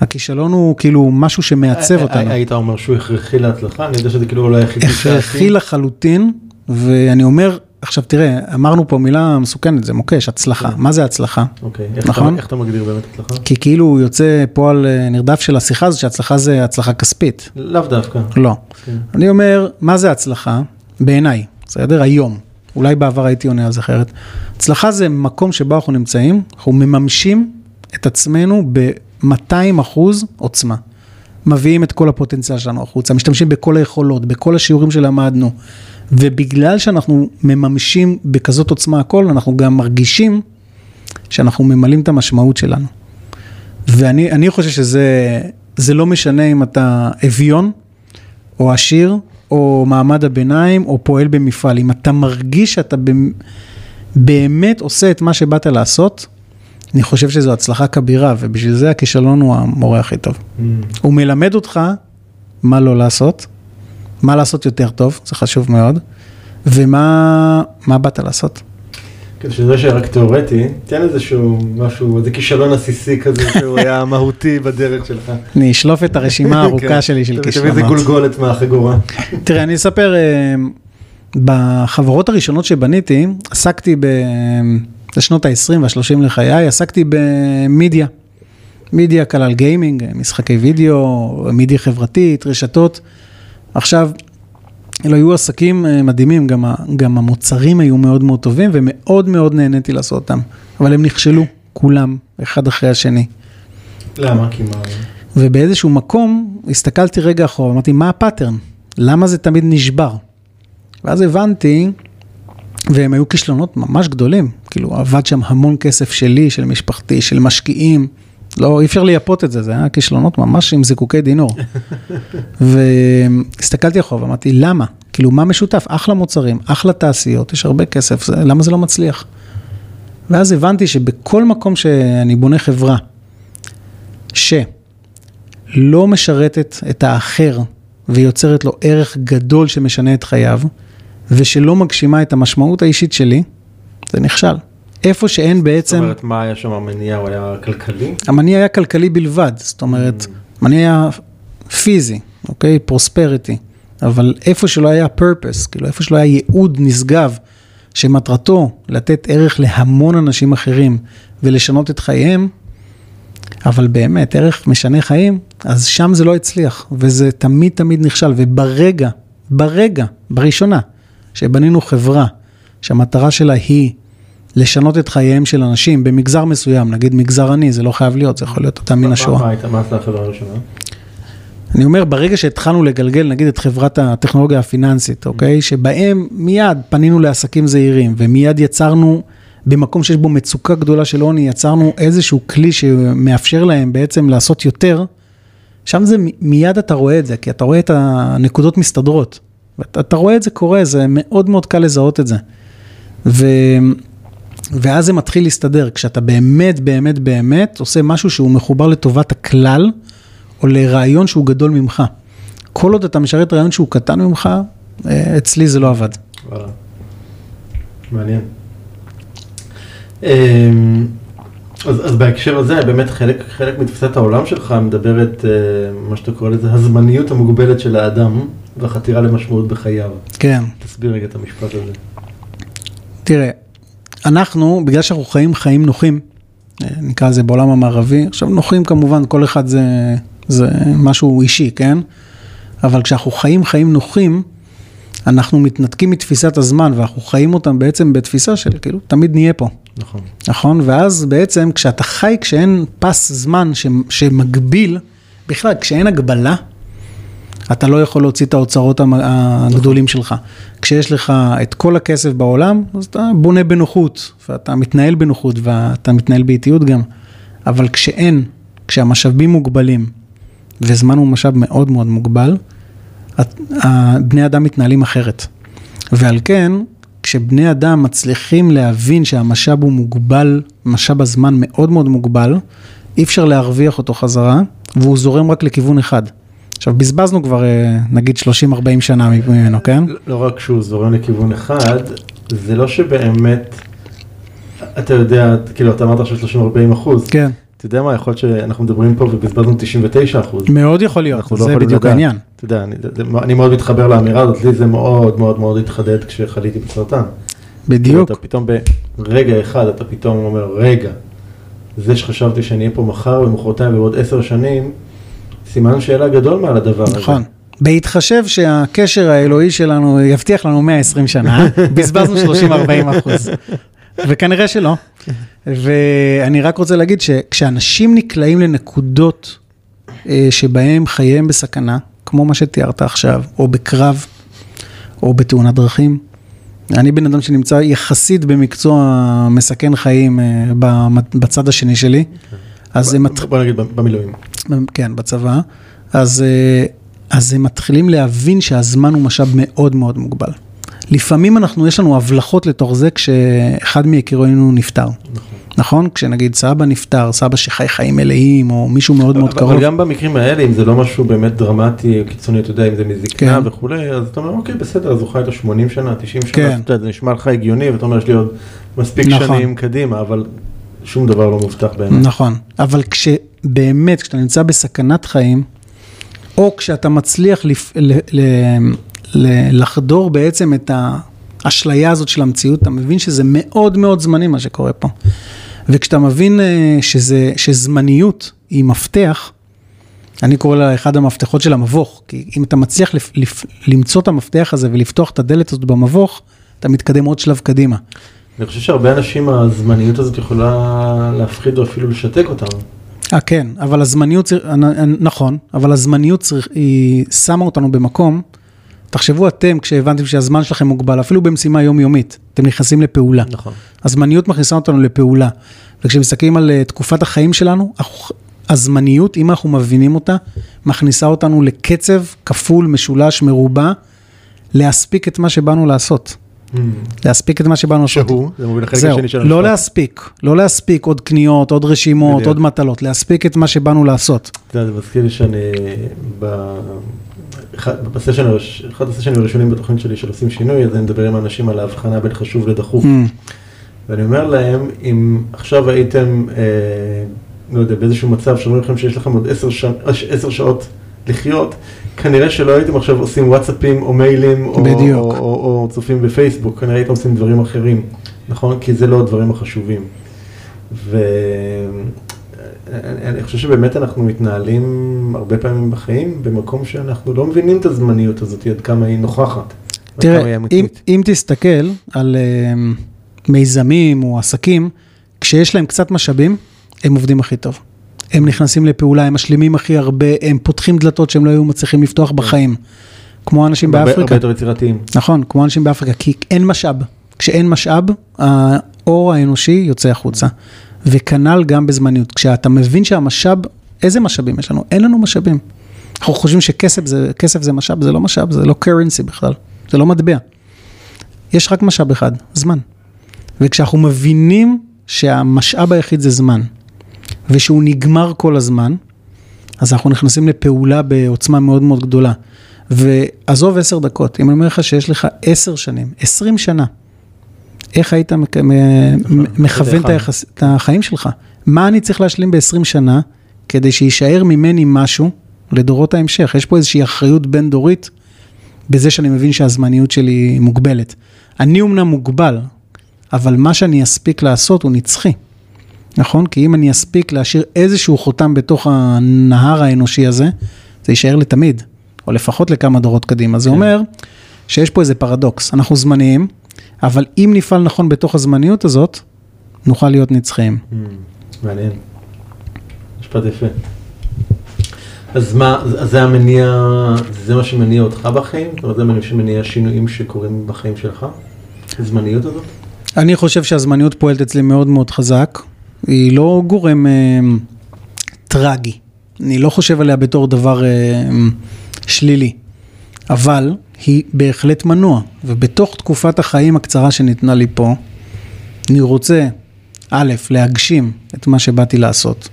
Speaker 2: הכישלון הוא כאילו משהו שמעצב אותנו.
Speaker 1: היית אומר שהוא הכרחי להצלחה? אני יודע שזה כאילו אולי
Speaker 2: היחידי הכרחי לחלוטין, ואני אומר, עכשיו תראה, אמרנו פה מילה מסוכנת, זה מוקש, הצלחה. כן. מה זה הצלחה?
Speaker 1: אוקיי, נכון? איך אתה מגדיר באמת הצלחה?
Speaker 2: כי כאילו יוצא פועל אה, נרדף של השיחה הזאת, שהצלחה זה הצלחה כספית.
Speaker 1: לאו דווקא.
Speaker 2: לא. כן. אני אומר, מה זה הצלחה? בעיניי, בסדר? היום. אולי בעבר הייתי עונה על זה אחרת. הצלחה זה מקום שבו אנחנו נמצאים, אנחנו מממשים את עצמנו 200 אחוז עוצמה. מביאים את כל הפוטנציאל שלנו החוצה, משתמשים בכל היכולות, בכל השיעורים שלמדנו, ובגלל שאנחנו מממשים בכזאת עוצמה הכל, אנחנו גם מרגישים שאנחנו ממלאים את המשמעות שלנו. ואני חושב שזה לא משנה אם אתה אביון, או עשיר, או מעמד הביניים, או פועל במפעל. אם אתה מרגיש שאתה באמת עושה את מה שבאת לעשות, אני חושב שזו הצלחה כבירה, ובשביל זה הכישלון הוא המורה הכי טוב. Mm. הוא מלמד אותך מה לא לעשות, מה לעשות יותר טוב, זה חשוב מאוד, ומה באת לעשות.
Speaker 1: כדי שזה שרק תיאורטי, תן איזשהו משהו, איזה כישלון עסיסי כזה שהוא היה מהותי בדרך שלך.
Speaker 2: אני אשלוף את הרשימה הארוכה כן. שלי של כישלונות.
Speaker 1: תביא איזה גולגולת מהחגורה.
Speaker 2: תראה, אני אספר, אה, בחברות הראשונות שבניתי, עסקתי ב... לשנות ה-20 וה-30 לחיי, עסקתי במידיה. מידיה כלל גיימינג, משחקי וידאו, מידיה חברתית, רשתות. עכשיו, אלו היו עסקים אה, מדהימים, גם, גם המוצרים היו מאוד מאוד טובים ומאוד מאוד נהניתי לעשות אותם, אבל הם נכשלו, כולם, אחד אחרי השני.
Speaker 1: למה? כי מה...
Speaker 2: ובאיזשהו מקום הסתכלתי רגע אחורה, אמרתי, מה הפאטרן? למה זה תמיד נשבר? ואז הבנתי והם היו כישלונות ממש גדולים, כאילו עבד שם המון כסף שלי, של משפחתי, של משקיעים, לא, אי אפשר לייפות את זה, זה היה כישלונות ממש עם זיקוקי דינור. והסתכלתי אחורה ואמרתי, למה? כאילו, מה משותף? אחלה מוצרים, אחלה תעשיות, יש הרבה כסף, זה, למה זה לא מצליח? ואז הבנתי שבכל מקום שאני בונה חברה, שלא משרתת את האחר ויוצרת לו ערך גדול שמשנה את חייו, ושלא מגשימה את המשמעות האישית שלי, זה נכשל. איפה שאין
Speaker 1: זאת
Speaker 2: בעצם,
Speaker 1: אומרת, מה היה שם המניע? הוא היה כלכלי?
Speaker 2: המניע היה כלכלי בלבד, זאת אומרת, המניע היה פיזי, אוקיי? פרוספריטי, אבל איפה שלא היה purpose, כאילו איפה שלא היה ייעוד נשגב, שמטרתו לתת ערך להמון אנשים אחרים ולשנות את חייהם, אבל באמת, ערך משנה חיים, אז שם זה לא הצליח, וזה תמיד תמיד נכשל, וברגע, ברגע, בראשונה, שבנינו חברה, שהמטרה שלה היא לשנות את חייהם של אנשים במגזר מסוים, נגיד מגזר עני, זה לא חייב להיות, זה יכול להיות אדם מן השואה.
Speaker 1: מה הייתה? מה עשתה החברה הראשונה?
Speaker 2: אני אומר, ברגע שהתחלנו לגלגל, נגיד את חברת הטכנולוגיה הפיננסית, אוקיי? שבהם מיד פנינו לעסקים זעירים, ומיד יצרנו, במקום שיש בו מצוקה גדולה של עוני, יצרנו איזשהו כלי שמאפשר להם בעצם לעשות יותר, שם זה מיד אתה רואה את זה, כי אתה רואה את הנקודות מסתדרות. אתה רואה את זה קורה, זה מאוד מאוד קל לזהות את זה. ו... ואז זה מתחיל להסתדר, כשאתה באמת, באמת, באמת עושה משהו שהוא מחובר לטובת הכלל, או לרעיון שהוא גדול ממך. כל עוד אתה משרת רעיון שהוא קטן ממך, אה, אצלי זה לא עבד.
Speaker 1: וואלה. מעניין. אמ, אז, אז בהקשר הזה, באמת חלק, חלק מתפיסת העולם שלך מדברת, אה, מה שאתה קורא לזה, הזמניות המוגבלת של האדם והחתירה למשמעות בחייו.
Speaker 2: כן.
Speaker 1: תסביר רגע את המשפט הזה.
Speaker 2: תראה, אנחנו, בגלל שאנחנו חיים חיים נוחים, אה, נקרא לזה בעולם המערבי, עכשיו נוחים כמובן, כל אחד זה, זה משהו אישי, כן? אבל כשאנחנו חיים חיים נוחים, אנחנו מתנתקים מתפיסת הזמן, ואנחנו חיים אותם בעצם בתפיסה של כאילו, תמיד נהיה פה.
Speaker 1: נכון.
Speaker 2: נכון? ואז בעצם כשאתה חי, כשאין פס זמן ש, שמגביל, בכלל, כשאין הגבלה, אתה לא יכול להוציא את האוצרות הגדולים שלך. כשיש לך את כל הכסף בעולם, אז אתה בונה בנוחות, ואתה מתנהל בנוחות, ואתה מתנהל באיטיות גם. אבל כשאין, כשהמשאבים מוגבלים, וזמן הוא משאב מאוד מאוד מוגבל, בני אדם מתנהלים אחרת. ועל כן, כשבני אדם מצליחים להבין שהמשאב הוא מוגבל, משאב הזמן מאוד מאוד מוגבל, אי אפשר להרוויח אותו חזרה, והוא זורם רק לכיוון אחד. עכשיו, בזבזנו כבר אה, נגיד 30-40 שנה ממנו, כן?
Speaker 1: לא- לא רק שהוא זורם לכיוון אחד, זה לא שבאמת, אתה יודע, כאילו אתה אמרת עכשיו 30-40 אחוז,
Speaker 2: כן,
Speaker 1: אתה יודע מה, יכול להיות שאנחנו מדברים פה ובזבזנו 99 אחוז.
Speaker 2: מאוד יכול להיות,
Speaker 1: לא
Speaker 2: זה
Speaker 1: יכולים
Speaker 2: בדיוק. העניין.
Speaker 1: אתה יודע, אני, אני מאוד מתחבר לאמירה הזאת, לי זה מאוד מאוד מאוד התחדד כשחליתי בסרטן.
Speaker 2: בדיוק,
Speaker 1: אתה פתאום ברגע אחד, אתה פתאום אומר, רגע, זה שחשבתי שאני אהיה פה מחר ומחרתיים ובעוד עשר שנים, סימן שאלה גדול מעל הדבר הזה.
Speaker 2: נכון. בהתחשב שהקשר האלוהי שלנו יבטיח לנו 120 שנה, בזבזנו 30-40 אחוז. וכנראה שלא. ואני רק רוצה להגיד שכשאנשים נקלעים לנקודות אה, שבהם חייהם בסכנה, כמו מה שתיארת עכשיו, או בקרב, או בתאונת דרכים, אני בן אדם שנמצא יחסית במקצוע מסכן חיים אה, בצד השני שלי, אז זה מתחיל...
Speaker 1: בוא נגיד במילואים.
Speaker 2: כן, בצבא, אז, אה, אז הם מתחילים להבין שהזמן הוא משאב מאוד מאוד מוגבל. לפעמים אנחנו, יש לנו הבלחות לתוך זה כשאחד מיקירינו נפטר.
Speaker 1: נכון.
Speaker 2: נכון? כשנגיד סבא נפטר, סבא שחי חיים מלאים, או מישהו מאוד מאוד
Speaker 1: אבל,
Speaker 2: קרוב.
Speaker 1: אבל גם במקרים האלה, אם זה לא משהו באמת דרמטי או קיצוני, אתה יודע, אם זה מזקנה
Speaker 2: כן.
Speaker 1: וכולי, אז אתה אומר, אוקיי, בסדר, אז הוא חי איתו 80 שנה, 90 שנה,
Speaker 2: כן.
Speaker 1: יודע, זה נשמע לך הגיוני, ואתה אומר, יש לי עוד מספיק
Speaker 2: נכון.
Speaker 1: שנים קדימה, אבל שום דבר לא מובטח באמת.
Speaker 2: נכון, אבל כשבאמת, כשאתה נמצא בסכנת חיים, או כשאתה מצליח לפ... ל... ל... ל... לחדור בעצם את האשליה הזאת של המציאות, אתה מבין שזה מאוד מאוד זמני מה שקורה פה. וכשאתה מבין אה, שזה, שזמניות היא מפתח, אני קורא לה אחד המפתחות של המבוך, כי אם אתה מצליח לפ... לפ... למצוא את המפתח הזה ולפתוח את הדלת הזאת במבוך, אתה מתקדם עוד שלב קדימה.
Speaker 1: אני חושב שהרבה אנשים, הזמניות הזאת יכולה להפחיד או אפילו לשתק אותם.
Speaker 2: אה, כן, אבל הזמניות, צר- נ- נכון, אבל הזמניות צריך, היא שמה אותנו במקום, תחשבו אתם, כשהבנתם שהזמן שלכם מוגבל, אפילו במשימה יומיומית, אתם נכנסים לפעולה.
Speaker 1: נכון.
Speaker 2: הזמניות מכניסה אותנו לפעולה, וכשמסתכלים על אה, תקופת החיים שלנו, הזמניות, אם אנחנו מבינים אותה, מכניסה אותנו לקצב כפול, משולש, מרובע, להספיק את מה שבאנו לעשות. להספיק את מה שבאנו לעשות.
Speaker 1: שהוא, זה מוביל לחלק השני של
Speaker 2: לא
Speaker 1: המשפט.
Speaker 2: להספיק, לא להספיק עוד קניות, עוד רשימות. עוד מטלות, להספיק את מה שבאנו לעשות.
Speaker 1: אתה יודע, זה מזכיר לי שאני, בסשן, אחד הסשנים הראשונים בתוכנית שלי של עושים שינוי, אז אני מדבר עם האנשים על ההבחנה בין חשוב לדחוף.
Speaker 2: Mm,
Speaker 1: ואני אומר להם, אם עכשיו הייתם, אה, לא יודע, באיזשהו מצב שאומרים לכם שיש לכם עוד. עשר שעות לחיות, כנראה שלא הייתם עכשיו עושים וואטסאפים או מיילים, או. או, או, או צופים בפייסבוק, כנראה הייתם עושים דברים אחרים, נכון? כי זה לא הדברים החשובים. ואני חושב שבאמת אנחנו מתנהלים הרבה פעמים בחיים במקום שאנחנו לא מבינים את הזמניות הזאת, עד כמה היא נוכחת.
Speaker 2: תראה, אם. אם תסתכל על uh, מיזמים או עסקים, כשיש להם קצת משאבים, הם עובדים הכי טוב. הם נכנסים לפעולה, הם משלימים הכי הרבה, הם פותחים דלתות שהם לא היו מצליחים לפתוח בחיים. כמו אנשים
Speaker 1: הרבה- הרבה
Speaker 2: באפריקה.
Speaker 1: יותר יצירתיים.
Speaker 2: נכון, כמו אנשים באפריקה, כי אין משאב. כשאין משאב, האור האנושי יוצא החוצה. וכנ"ל גם בזמניות. כשאתה מבין שהמשאב, איזה משאבים יש לנו? אין לנו משאבים. אנחנו חושבים שכסף זה, זה משאב, זה לא משאב, זה לא currency בכלל, זה לא מטבע. יש רק משאב אחד, זמן. וכשאנחנו מבינים שהמשאב היחיד זה זמן, ושהוא נגמר כל הזמן, אז אנחנו נכנסים לפעולה בעוצמה מאוד מאוד גדולה. ועזוב עשר דקות, אם אני אומר לך שיש לך עשר שנים, עשרים שנה, איך היית מק-
Speaker 1: נכון,
Speaker 2: מכוון את. היחס, את החיים שלך? מה אני צריך להשלים ב-20 שנה כדי שיישאר ממני משהו לדורות ההמשך? יש פה איזושהי אחריות בין-דורית בזה שאני מבין שהזמניות שלי מוגבלת. אני אומנם מוגבל, אבל מה שאני אספיק לעשות הוא נצחי. נכון? כי אם אני אספיק להשאיר איזשהו חותם בתוך הנהר האנושי הזה, זה יישאר לתמיד, או לפחות לכמה דורות קדימה. זה
Speaker 1: כן.
Speaker 2: אומר שיש פה איזה פרדוקס, אנחנו זמניים, אבל אם נפעל נכון בתוך הזמניות הזאת, נוכל להיות נצחיים.
Speaker 1: Mm, מעניין. משפט יפה. אז מה, אז זה המניע, זה מה שמניע אותך בחיים? זאת אומרת, זה מה שמניע שינויים שקורים בחיים שלך? הזמניות הזאת?
Speaker 2: אני חושב שהזמניות פועלת אצלי מאוד מאוד חזק, היא לא גורם אה, טרגי, אני לא חושב עליה בתור דבר אה, שלילי, אבל היא בהחלט מנוע, ובתוך תקופת החיים הקצרה שניתנה לי פה, אני רוצה, א', להגשים את מה שבאתי לעשות,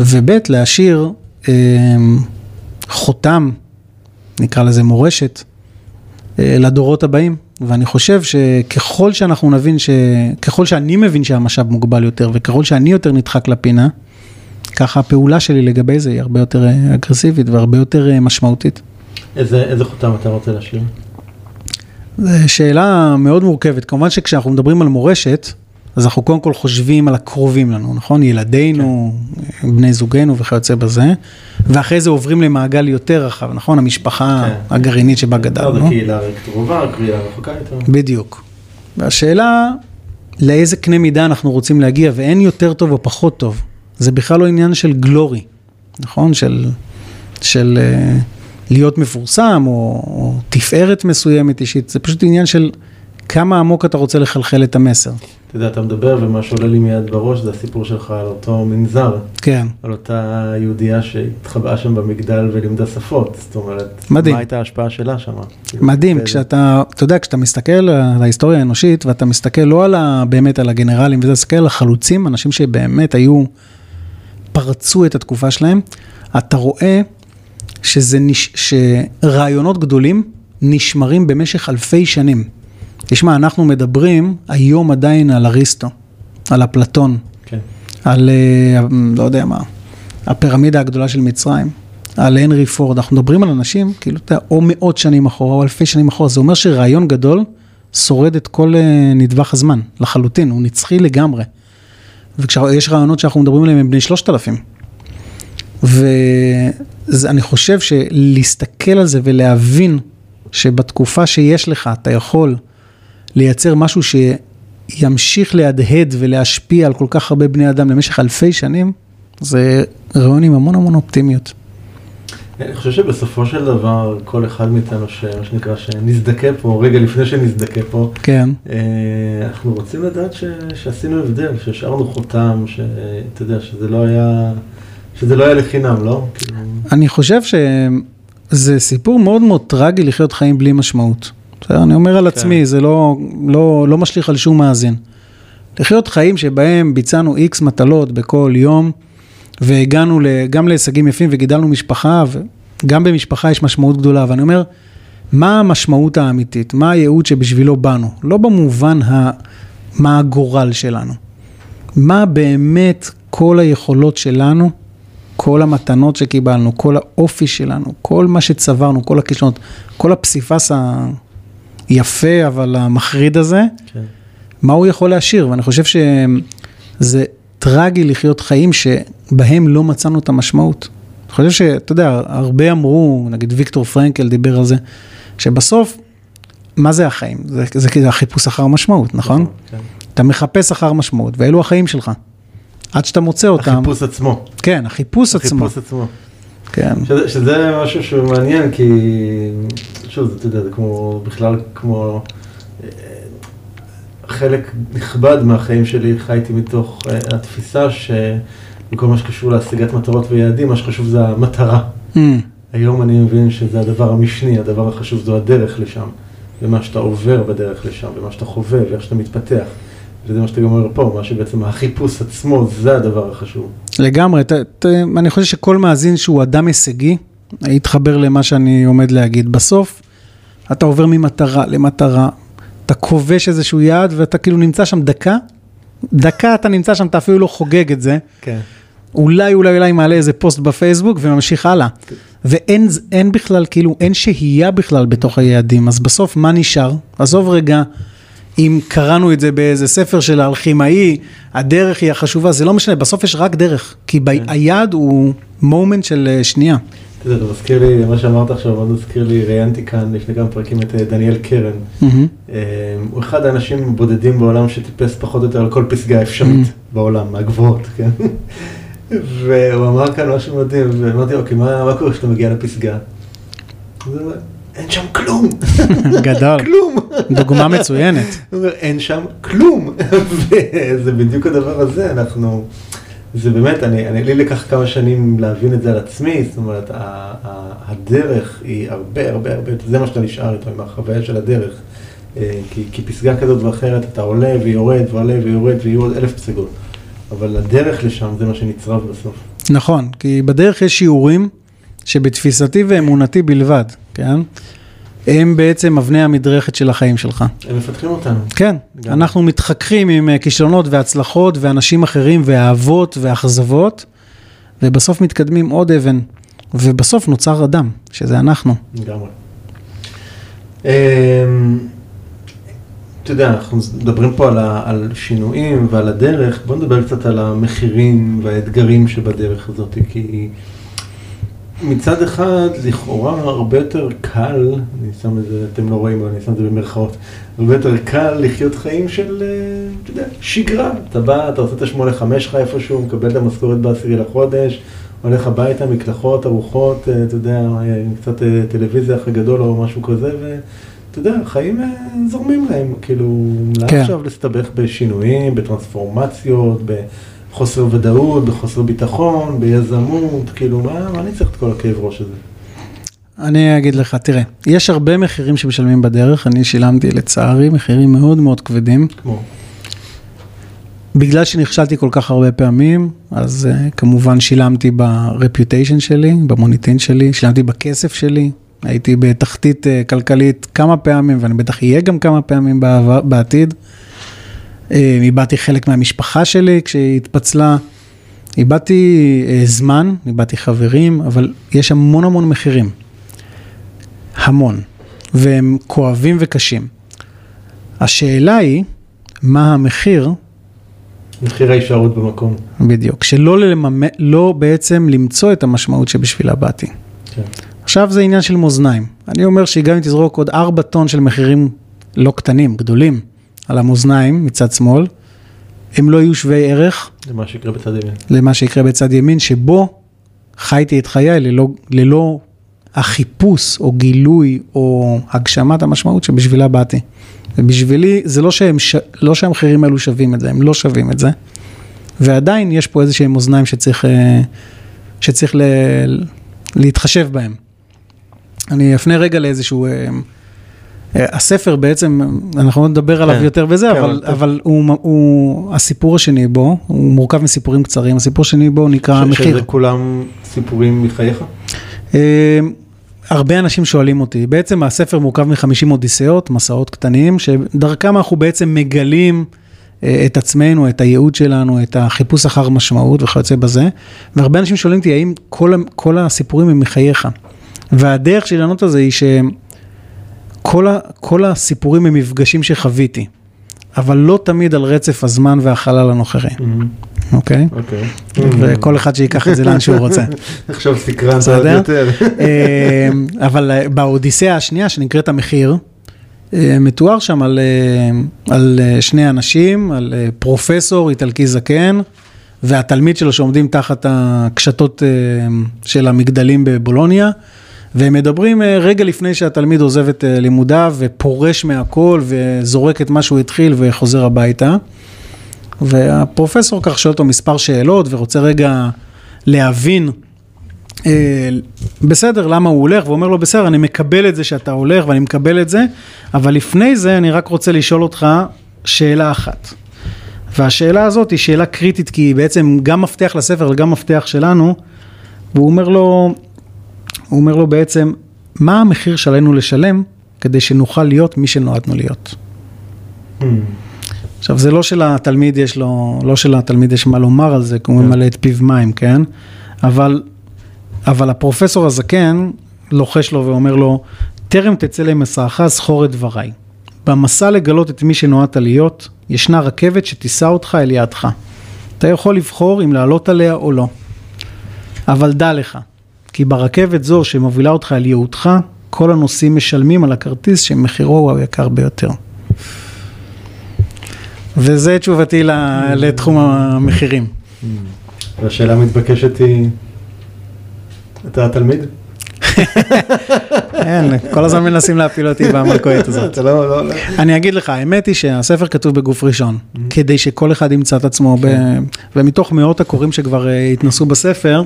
Speaker 2: וב', להשאיר אה, חותם, נקרא לזה מורשת, אה, לדורות הבאים. ואני חושב שככל שאנחנו נבין, ש... ככל שאני מבין שהמשאב מוגבל יותר, וככל שאני יותר נדחק לפינה, ככה הפעולה שלי לגבי זה היא הרבה יותר אה, אגרסיבית והרבה יותר אה, משמעותית.
Speaker 1: איזה, איזה חותם אתה רוצה להשאיר?
Speaker 2: זו שאלה מאוד מורכבת. כמובן שכשאנחנו מדברים על מורשת, אז אנחנו קודם כל חושבים על הקרובים לנו, נכון? ילדינו, בני זוגנו וכיוצא בזה, ואחרי זה עוברים למעגל יותר רחב, נכון? המשפחה
Speaker 1: כן.
Speaker 2: הגרעינית שבה
Speaker 1: לא,
Speaker 2: גדלנו.
Speaker 1: זה קהילה קרובה, קהילה רחוקה יותר.
Speaker 2: בדיוק. והשאלה, לאיזה קנה מידה אנחנו רוצים להגיע, ואין יותר טוב או פחות טוב. זה בכלל לא עניין של גלורי, נכון? של, של uh, להיות מפורסם, או, או תפארת מסוימת אישית, זה פשוט עניין של כמה עמוק אתה רוצה לחלחל את המסר.
Speaker 1: אתה יודע, אתה מדבר, ומה שעולה לי מיד בראש זה הסיפור שלך על אותו מנזר,
Speaker 2: כן.
Speaker 1: על אותה יהודייה שהתחבאה שם במגדל ולימדה שפות. זאת אומרת,
Speaker 2: מדהים.
Speaker 1: מה הייתה ההשפעה שלה שם?
Speaker 2: מדהים,
Speaker 1: באיזה-
Speaker 2: כשאתה, אתה יודע, כשאתה מסתכל על ההיסטוריה האנושית, ואתה מסתכל לא על ה, באמת על הגנרלים, וזה מסתכל על החלוצים, אנשים שבאמת היו, פרצו את התקופה שלהם, אתה רואה שזה נש, שרעיונות גדולים נשמרים במשך אלפי שנים. תשמע, אנחנו מדברים היום עדיין על אריסטו, על אפלטון,
Speaker 1: כן.
Speaker 2: על, אה, לא יודע מה, הפירמידה הגדולה של מצרים, על הנרי פורד, אנחנו מדברים על אנשים, כאילו, אתה יודע, או מאות שנים אחורה, או אלפי שנים אחורה, זה אומר שרעיון גדול שורד את כל אה, נדבך הזמן, לחלוטין, הוא נצחי לגמרי. ויש רעיונות שאנחנו מדברים עליהם הם בני שלושת אלפים. ואני חושב שלהסתכל על זה ולהבין שבתקופה שיש לך, אתה יכול לייצר משהו שימשיך להדהד ולהשפיע על כל כך הרבה בני אדם למשך אלפי שנים, זה רעיון עם המון המון אופטימיות.
Speaker 1: אני חושב שבסופו של דבר, כל אחד מאיתנו, שמה שנקרא, שנזדכה פה, רגע לפני שנזדכה פה,
Speaker 2: כן,
Speaker 1: אה, אנחנו רוצים לדעת ש, שעשינו הבדל, שהשארנו חותם, שאתה יודע, שזה לא היה, שזה לא היה לחינם, לא? כאילו,
Speaker 2: אני חושב שזה סיפור מאוד מאוד טרגי לחיות חיים בלי משמעות. בסדר? אני אומר על
Speaker 1: כן.
Speaker 2: עצמי, זה לא, לא, לא משליך על שום מאזין. לחיות חיים שבהם ביצענו איקס מטלות בכל יום, והגענו גם להישגים יפים וגידלנו משפחה, גם במשפחה יש משמעות גדולה, ואני אומר, מה המשמעות האמיתית? מה הייעוד שבשבילו באנו? לא במובן ה... מה הגורל שלנו. מה באמת כל היכולות שלנו, כל המתנות שקיבלנו, כל האופי שלנו, כל מה שצברנו, כל הכישלונות, כל הפסיפס היפה אבל המחריד הזה,
Speaker 1: כן.
Speaker 2: מה הוא יכול להשאיר? ואני חושב שזה טרגי לחיות חיים שבהם לא מצאנו את המשמעות. אני חושב שאתה יודע, הרבה אמרו, נגיד ויקטור פרנקל דיבר על זה, שבסוף, מה זה החיים? זה, זה כאילו החיפוש אחר משמעות, נכון?
Speaker 1: כן.
Speaker 2: אתה מחפש אחר משמעות, ואלו החיים שלך. עד שאתה מוצא אותם.
Speaker 1: החיפוש עצמו.
Speaker 2: כן, החיפוש עצמו.
Speaker 1: החיפוש עצמו.
Speaker 2: כן.
Speaker 1: שזה, שזה משהו שהוא מעניין, כי שוב, אתה יודע, זה כמו, בכלל כמו אה, חלק נכבד מהחיים שלי חייתי מתוך אה, התפיסה שבכל מה שקשור להשגת מטרות ויעדים, מה שחשוב זה המטרה.
Speaker 2: Mm,
Speaker 1: היום אני מבין שזה הדבר המשני, הדבר החשוב זו הדרך לשם, ומה שאתה עובר בדרך לשם, ומה שאתה חווה, ואיך שאתה מתפתח. וזה מה שאתה גם אומר פה, מה שבעצם החיפוש עצמו, זה הדבר החשוב.
Speaker 2: לגמרי, ת, ת, אני חושב שכל מאזין שהוא אדם הישגי, יתחבר למה שאני עומד להגיד. בסוף, אתה עובר ממטרה למטרה, אתה כובש איזשהו יעד ואתה כאילו נמצא שם דקה, דקה אתה נמצא שם, אתה אפילו לא חוגג את זה.
Speaker 1: כן.
Speaker 2: אולי, אולי, אולי מעלה איזה פוסט בפייסבוק וממשיך הלאה. ואין אין בכלל, כאילו, אין שהייה בכלל בתוך היעדים, אז בסוף מה נשאר? עזוב רגע, אם קראנו את זה באיזה ספר של האלכימאי, הדרך היא החשובה, זה לא משנה, בסוף יש רק דרך, כי ב- היעד הוא מומנט של אה, שנייה.
Speaker 1: זה מזכיר לי, מה שאמרת עכשיו, מאוד מזכיר לי, ראיינתי כאן לפני כמה פרקים את אה, דניאל קרן. אה, הוא אחד האנשים הבודדים בעולם שטיפס פחות או יותר על כל פסגה אפשרית בעולם, מהגבוהות, כן? והוא אמר כאן משהו מדהים, ואמרתי, אוקיי, מה מה קורה כשאתה מגיע לפסגה? אין שם כלום,
Speaker 2: גדול,
Speaker 1: כלום.
Speaker 2: דוגמה מצוינת.
Speaker 1: הוא אומר, אין שם כלום. וזה בדיוק הדבר הזה, אנחנו... זה באמת, אני, אני, לי לקח כמה שנים להבין את זה על עצמי, זאת אומרת, ה, ה, הדרך היא הרבה הרבה הרבה, זה מה שאתה נשאר איתו, עם החוויה של הדרך. אה, כי, כי פסגה כזאת ואחרת, אתה עולה ויורד ועולה ויורד ויהיו עוד אלף פסגות. אבל הדרך לשם זה מה שנצרב בסוף.
Speaker 2: נכון, כי בדרך יש שיעורים שבתפיסתי ואמונתי בלבד, כן? הם בעצם אבני המדרכת של החיים שלך.
Speaker 1: הם מפתחים אותנו.
Speaker 2: כן,
Speaker 1: גם.
Speaker 2: אנחנו מתחככים עם אה, כישלונות והצלחות ואנשים אחרים ואהבות ואכזבות, ובסוף מתקדמים עוד אבן, ובסוף נוצר אדם, שזה אנחנו.
Speaker 1: לגמרי. אמ, אתה יודע, אנחנו מדברים פה על, ה, על שינויים ועל הדרך, בוא נדבר קצת על המחירים והאתגרים שבדרך הזאת, כי מצד אחד, לכאורה הרבה יותר קל, אני שם את זה, אתם לא רואים, אבל אני שם את זה במרכאות, הרבה יותר קל לחיות חיים של, אה, אתה יודע, שגרה. אתה בא, אתה עושה את השמונה חמש שלך איפשהו, מקבל את המשכורת בעשירי לחודש, הולך הביתה, מקלחות, ארוחות, אה, אתה יודע, אה, קצת טלוויזיה, אחרי גדול או משהו כזה, ואתה יודע, החיים זורמים להם, כאילו,
Speaker 2: כן.
Speaker 1: עכשיו להסתבך בשינויים, בטרנספורמציות, בחוסר ודאות, בחוסר ביטחון, ביזמות, כאילו, מה, מה אני צריך את כל הכאב ראש הזה?
Speaker 2: אני אגיד לך, תראה, יש הרבה מחירים שמשלמים בדרך, אני שילמתי לצערי מחירים מאוד מאוד כבדים.
Speaker 1: כמו,
Speaker 2: בגלל שנכשלתי כל כך הרבה פעמים, אז uh, כמובן שילמתי ברפיוטיישן שלי, במוניטין שלי, שילמתי בכסף שלי, הייתי בתחתית uh, כלכלית כמה פעמים, ואני בטח אהיה גם כמה פעמים בעבר, בעתיד. Uh, איבדתי חלק מהמשפחה שלי כשהיא התפצלה, איבדתי uh, זמן, איבדתי חברים, אבל יש המון המון מחירים. המון, והם כואבים וקשים. השאלה היא, מה המחיר
Speaker 1: מחיר ההישארות במקום.
Speaker 2: בדיוק, שלא לממ... לא בעצם למצוא את המשמעות שבשבילה באתי.
Speaker 1: כן.
Speaker 2: עכשיו זה עניין של מאזניים. אני אומר שגם אם תזרוק עוד 4 טון של מחירים לא קטנים, גדולים, על המאזניים מצד שמאל, הם לא יהיו שווי ערך
Speaker 1: זה מה שיקרה בצד ימין.
Speaker 2: למה שיקרה בצד ימין, שבו חייתי את חיי ללא, ללא החיפוש או גילוי או הגשמת המשמעות שבשבילה באתי. ובשבילי זה לא, שהם, ש... לא שהמחירים האלו שווים את זה, הם לא שווים את זה. ועדיין יש פה איזה שהם אוזניים שצריך, אה, שצריך ל... להתחשב בהם. אני אפנה רגע לאיזשהו... אה, הספר בעצם, אנחנו לא נדבר עליו
Speaker 1: כן.
Speaker 2: יותר בזה,
Speaker 1: כן,
Speaker 2: אבל,
Speaker 1: טוב.
Speaker 2: אבל הוא, הוא, הסיפור השני בו, הוא מורכב מסיפורים קצרים, הסיפור השני בו נקרא
Speaker 1: ש-
Speaker 2: המחיר.
Speaker 1: שזה כולם סיפורים מחייך?
Speaker 2: אה, הרבה אנשים שואלים אותי, בעצם הספר מורכב מ-50 אודיסאות, מסעות קטנים, שדרכם אנחנו בעצם מגלים אה, את עצמנו, את הייעוד שלנו, את החיפוש אחר משמעות וכיוצא בזה, והרבה אנשים שואלים אותי, האם כל, כל הסיפורים הם מחייך? והדרך שלי לענות על זה היא שכל ה, כל הסיפורים הם מפגשים שחוויתי, אבל לא תמיד על רצף הזמן והחלל הנוכחי. אוקיי?
Speaker 3: אוקיי.
Speaker 2: וכל אחד שיקח את זה לאן שהוא רוצה.
Speaker 3: עכשיו סקרנת עוד? יותר.
Speaker 2: אבל אה, באודיסאה השנייה שנקראת המחיר, אה, מתואר שם על, אה, על שני אנשים, על פרופסור איטלקי זקן והתלמיד שלו שעומדים תחת הקשתות של המגדלים בבולוניה. והם מדברים אה, רגע לפני שהתלמיד עוזב את אה, לימודיו ופורש מהכל וזורק את מה שהוא התחיל וחוזר הביתה. והפרופסור כך שואל אותו מספר שאלות ורוצה רגע להבין, אה, בסדר, למה הוא הולך, והוא אומר לו, בסדר, אני מקבל את זה שאתה הולך ואני מקבל את זה, אבל לפני זה אני רק רוצה לשאול אותך שאלה אחת. והשאלה הזאת היא שאלה קריטית, כי היא בעצם גם מפתח לספר וגם מפתח שלנו, והוא אומר לו, הוא אומר לו בעצם, מה המחיר שעלינו לשלם כדי שנוכל להיות מי שנועדנו להיות? עכשיו, זה לא שלתלמיד יש לו, לא שלתלמיד יש מה לומר על זה, כי הוא
Speaker 3: כן.
Speaker 2: ממלא את פיו מים, כן? אבל, אבל הפרופסור הזקן לוחש לו ואומר לו, טרם תצא למסעך, זכור את דבריי. במסע לגלות את מי שנועדת להיות, ישנה רכבת שתישא אותך אל יעדך. אתה יכול לבחור אם לעלות עליה או לא. אבל דע לך, כי ברכבת זו שמובילה אותך אל ייעודך, כל הנוסעים משלמים על הכרטיס שמחירו הוא היקר ביותר. וזה תשובתי לתחום המחירים.
Speaker 3: והשאלה המתבקשת היא, אתה התלמיד?
Speaker 2: אין, כל הזמן מנסים להפיל אותי במלכודת הזאת.
Speaker 3: לא, לא, לא.
Speaker 2: אני אגיד לך, האמת היא שהספר כתוב בגוף ראשון, כדי שכל אחד ימצא את עצמו, ב... ומתוך מאות הקוראים שכבר אה, התנסו בספר,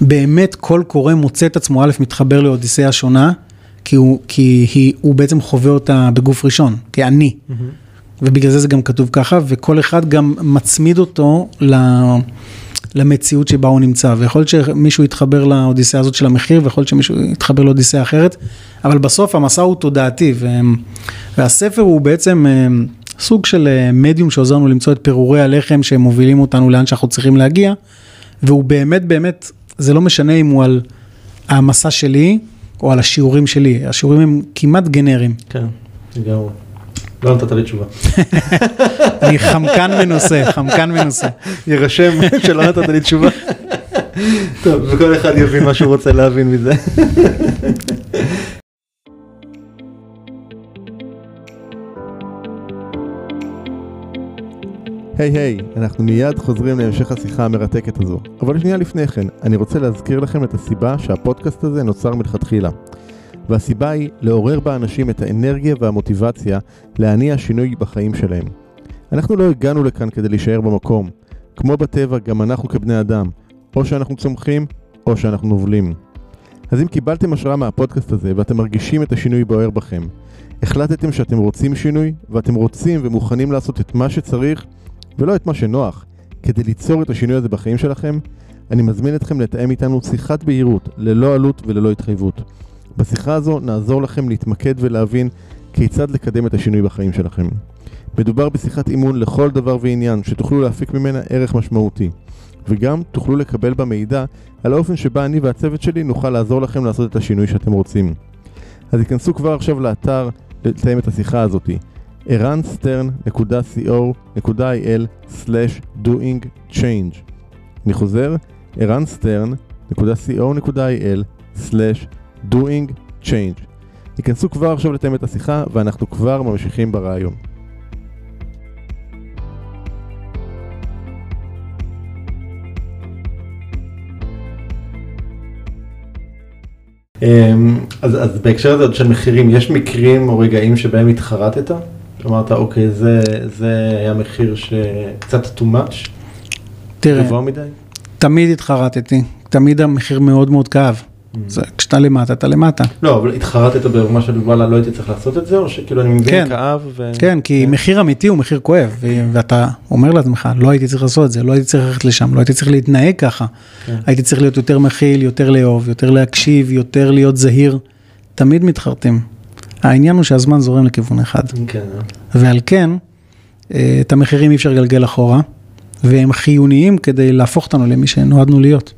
Speaker 2: באמת כל קורא מוצא את עצמו, א', מתחבר לאודיסאה שונה, כי הוא, כי היא, הוא בעצם חווה אותה בגוף ראשון, כאני. ובגלל זה זה גם כתוב ככה, וכל אחד גם מצמיד אותו ל... למציאות שבה הוא נמצא, ויכול להיות שמישהו יתחבר לאודיסאה הזאת של המחיר, ויכול להיות שמישהו יתחבר לאודיסאה אחרת, אבל בסוף המסע הוא תודעתי, ו... והספר הוא בעצם אה, סוג של אה, מדיום שעוזר לנו למצוא את פירורי הלחם שהם מובילים אותנו לאן שאנחנו צריכים להגיע, והוא באמת באמת, זה לא משנה אם הוא על המסע שלי או על השיעורים שלי, השיעורים הם כמעט גנריים.
Speaker 3: כן, לגמרי. לא נתת לי תשובה.
Speaker 2: אני חמקן מנוסה, חמקן מנוסה.
Speaker 3: יירשם שלא נתת לי תשובה. טוב, וכל אחד יבין מה שהוא רוצה להבין מזה.
Speaker 1: היי היי, אנחנו מיד חוזרים להמשך השיחה המרתקת הזו. אבל שנייה לפני כן, אני רוצה להזכיר לכם את הסיבה שהפודקאסט הזה נוצר מלכתחילה. והסיבה היא לעורר באנשים את האנרגיה והמוטיבציה להניע שינוי בחיים שלהם. אנחנו לא הגענו לכאן כדי להישאר במקום. כמו בטבע, גם אנחנו כבני אדם. או שאנחנו צומחים, או שאנחנו נובלים. אז אם קיבלתם השראה מהפודקאסט הזה ואתם מרגישים את השינוי בוער בכם, החלטתם שאתם רוצים שינוי, ואתם רוצים ומוכנים לעשות את מה שצריך, ולא את מה שנוח, כדי ליצור את השינוי הזה בחיים שלכם, אני מזמין אתכם לתאם איתנו שיחת בהירות, ללא עלות וללא התחייבות. בשיחה הזו נעזור לכם להתמקד ולהבין כיצד לקדם את השינוי בחיים שלכם. מדובר בשיחת אימון לכל דבר ועניין, שתוכלו להפיק ממנה ערך משמעותי. וגם תוכלו לקבל בה מידע על האופן שבה אני והצוות שלי נוכל לעזור לכם לעשות את השינוי שאתם רוצים. אז היכנסו כבר עכשיו לאתר לתאם את השיחה הזאתי. ערנסטרן.co.il/doing-change אני חוזר, ערנסטרן.co.il/doing-change היכנסו כבר עכשיו לתאם את השיחה ואנחנו כבר ממשיכים ברעיון.
Speaker 3: אמ, אז, אז בהקשר הזה של מחירים, יש מקרים או רגעים שבהם התחרטת? אמרת, אוקיי, זה, זה היה מחיר שקצת too much,
Speaker 2: תראה,
Speaker 3: גבוה מדי?
Speaker 2: תמיד התחרטתי, תמיד המחיר מאוד מאוד כאב. זה, כשאתה למטה, אתה למטה.
Speaker 1: לא, אבל התחרטת ברמה של וואלה, לא הייתי צריך לעשות את זה, או שכאילו אני מבין
Speaker 2: כן.
Speaker 1: כאב ו...
Speaker 2: כן, כי מחיר אמיתי הוא מחיר כואב, ו- ואתה אומר לעצמך, לא הייתי צריך לעשות את זה, לא הייתי צריך ללכת לשם, לא הייתי צריך להתנהג ככה.
Speaker 1: כן.
Speaker 2: הייתי צריך להיות יותר מכיל, יותר לאהוב, יותר להקשיב, יותר להיות זהיר. תמיד מתחרטים. העניין הוא שהזמן זורם לכיוון אחד.
Speaker 1: כן,
Speaker 2: ועל כן, אה, את המחירים אי אפשר לגלגל אחורה, והם חיוניים כדי להפוך אותנו למי שנועדנו להיות.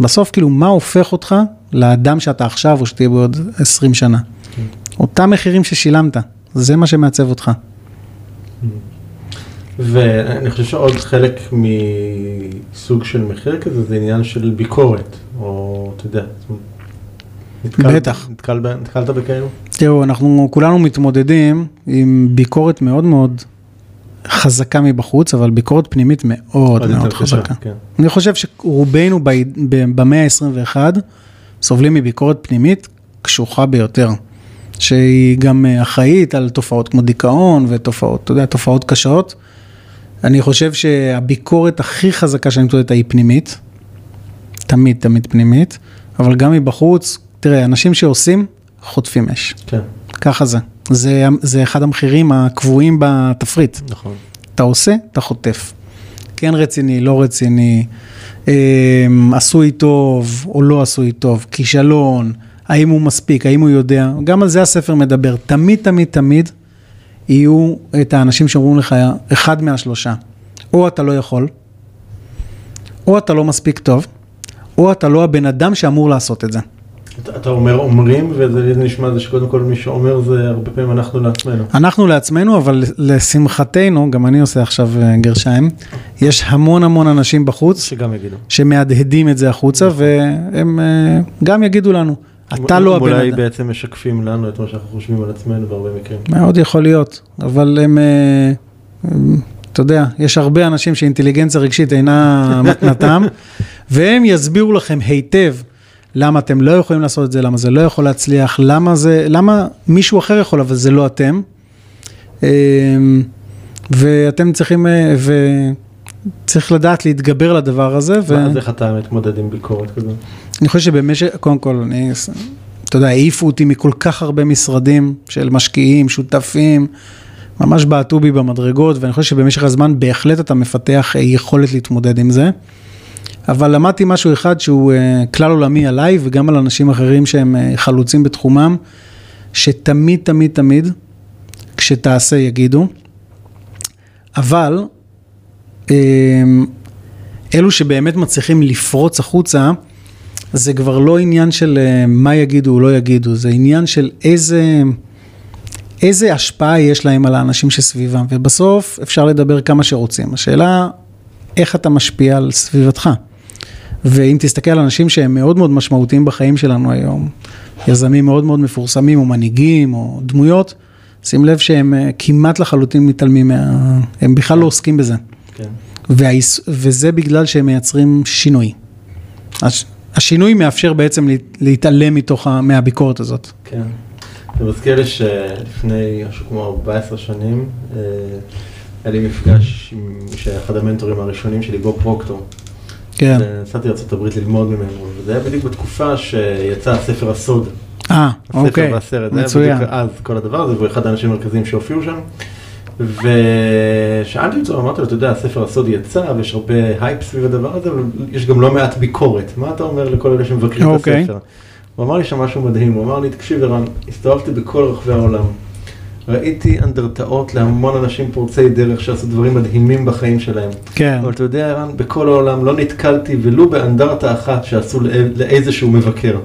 Speaker 2: בסוף, כאילו, מה הופך אותך לאדם שאתה עכשיו, או שתהיה בעוד 20 שנה? אותם מחירים ששילמת, זה מה שמעצב אותך.
Speaker 1: ואני חושב שעוד חלק מסוג של מחיר כזה זה עניין של ביקורת, או אתה יודע, נתקל-
Speaker 2: בטח.
Speaker 1: נתקל נתקלת בכאלו?
Speaker 2: תראו, אנחנו כולנו מתמודדים עם ביקורת מאוד מאוד חזקה מבחוץ, אבל ביקורת פנימית מאוד מאוד חזקה.
Speaker 1: כן.
Speaker 2: אני חושב שרובנו ב- ב- במאה ה-21 סובלים מביקורת פנימית קשוחה ביותר, שהיא גם אה, אחראית על תופעות כמו דיכאון ותופעות, אתה יודע, תופעות קשות. אני חושב שהביקורת הכי חזקה שאני מתמודדת היא פנימית, תמיד תמיד פנימית, אבל גם מבחוץ, תראה, אנשים שעושים, חוטפים אש.
Speaker 1: כן,
Speaker 2: ככה זה. זה, זה אחד המחירים הקבועים בתפריט.
Speaker 1: נכון.
Speaker 2: אתה עושה, אתה חוטף. כן רציני, לא רציני, אה, עשוי טוב או לא עשוי טוב, כישלון, האם הוא מספיק, האם הוא יודע, גם על זה הספר מדבר. תמיד, תמיד, תמיד יהיו את האנשים שאומרים לך, אחד מהשלושה, או אתה לא יכול, או אתה לא מספיק טוב, או אתה לא הבן אדם שאמור לעשות את זה.
Speaker 1: אתה, אומר אומרים, וזה נשמע זה שקודם כל מי שאומר זה הרבה פעמים אנחנו לעצמנו.
Speaker 2: אנחנו לעצמנו, אבל לשמחתנו, גם אני עושה עכשיו אה, גרשיים, יש המון המון אנשים בחוץ
Speaker 1: שגם יגידו.
Speaker 2: שמהדהדים את זה החוצה, והם אה, גם יגידו לנו, אתה לא הבן
Speaker 1: אולי
Speaker 2: אדם.
Speaker 1: בעצם משקפים לנו את מה שאנחנו חושבים על עצמנו בהרבה מקרים.
Speaker 2: מאוד יכול להיות, אבל הם, אה, הם, אתה יודע, יש הרבה אנשים שאינטליגנציה רגשית אינה מתנתם, והם יסבירו לכם היטב למה אתם לא יכולים לעשות את זה, למה זה לא יכול להצליח, למה זה, למה מישהו אחר יכול, אבל זה לא אתם. אה, ואתם צריכים, אה, וצריך לדעת להתגבר על הדבר הזה. ו...
Speaker 1: אז איך אתה מתמודד עם ביקורת כזו?
Speaker 2: אני חושב שבמשך, קודם כל, אני, אתה יודע, העיפו אותי מכל כך הרבה משרדים של משקיעים, שותפים, ממש בעטו בי במדרגות, ואני חושב שבמשך הזמן בהחלט אתה מפתח אה, יכולת להתמודד עם זה. אבל למדתי משהו אחד שהוא אה, כלל עולמי עליי וגם על אנשים אחרים שהם אה, חלוצים בתחומם, שתמיד, תמיד, תמיד, כשתעשה יגידו, אבל אה, אלו שבאמת מצליחים לפרוץ החוצה, זה כבר לא עניין של אה, מה יגידו או לא יגידו, זה עניין של איזה, איזה השפעה יש להם על האנשים שסביבם, ובסוף אפשר לדבר כמה שרוצים. השאלה, איך אתה משפיע על סביבתך. ואם תסתכל על אנשים שהם מאוד מאוד משמעותיים בחיים שלנו היום, יזמים מאוד מאוד מפורסמים, או מנהיגים, או דמויות, שים לב שהם אה, כמעט לחלוטין מתעלמים מה... הם בכלל לא עוסקים בזה.
Speaker 1: כן.
Speaker 2: והיס... וזה בגלל שהם מייצרים שינוי. הש... השינוי מאפשר בעצם להת- להתעלם מתוך ה... מהביקורת הזאת.
Speaker 1: כן. זה מזכיר לי שלפני משהו כמו 14 שנים, אה, היה לי מפגש עם שאחד המנטורים הראשונים שלי, בוב פרוקטור.
Speaker 2: כן.
Speaker 1: נסעתי לארה"ב ללמוד ממנו, וזה היה בדיוק בתקופה שיצא הספר הסוד.
Speaker 2: אה,
Speaker 1: הספר
Speaker 2: אוקיי,
Speaker 1: והסרט, זה היה
Speaker 2: מצוין.
Speaker 1: בדיוק אז כל הדבר הזה, והוא אחד האנשים המרכזיים שהופיעו שם. ושאלתי אותו, אמרתי לו, אתה יודע, הספר הסוד יצא, ויש הרבה הייפ סביב הדבר הזה, אבל יש גם לא מעט ביקורת. מה אתה אומר לכל אלה שמבקרים את
Speaker 2: אוקיי.
Speaker 1: הספר? הוא אמר לי שם משהו מדהים, הוא אמר לי, תקשיב ערן, הסתובבתי בכל רחבי העולם. ראיתי אנדרטאות להמון אנשים פורצי דרך שעשו דברים מדהימים בחיים שלהם.
Speaker 2: כן,
Speaker 1: אבל אתה יודע, ערן, בכל העולם לא נתקלתי ולו באנדרטה אחת שעשו לא- לאיזשהו מבקר.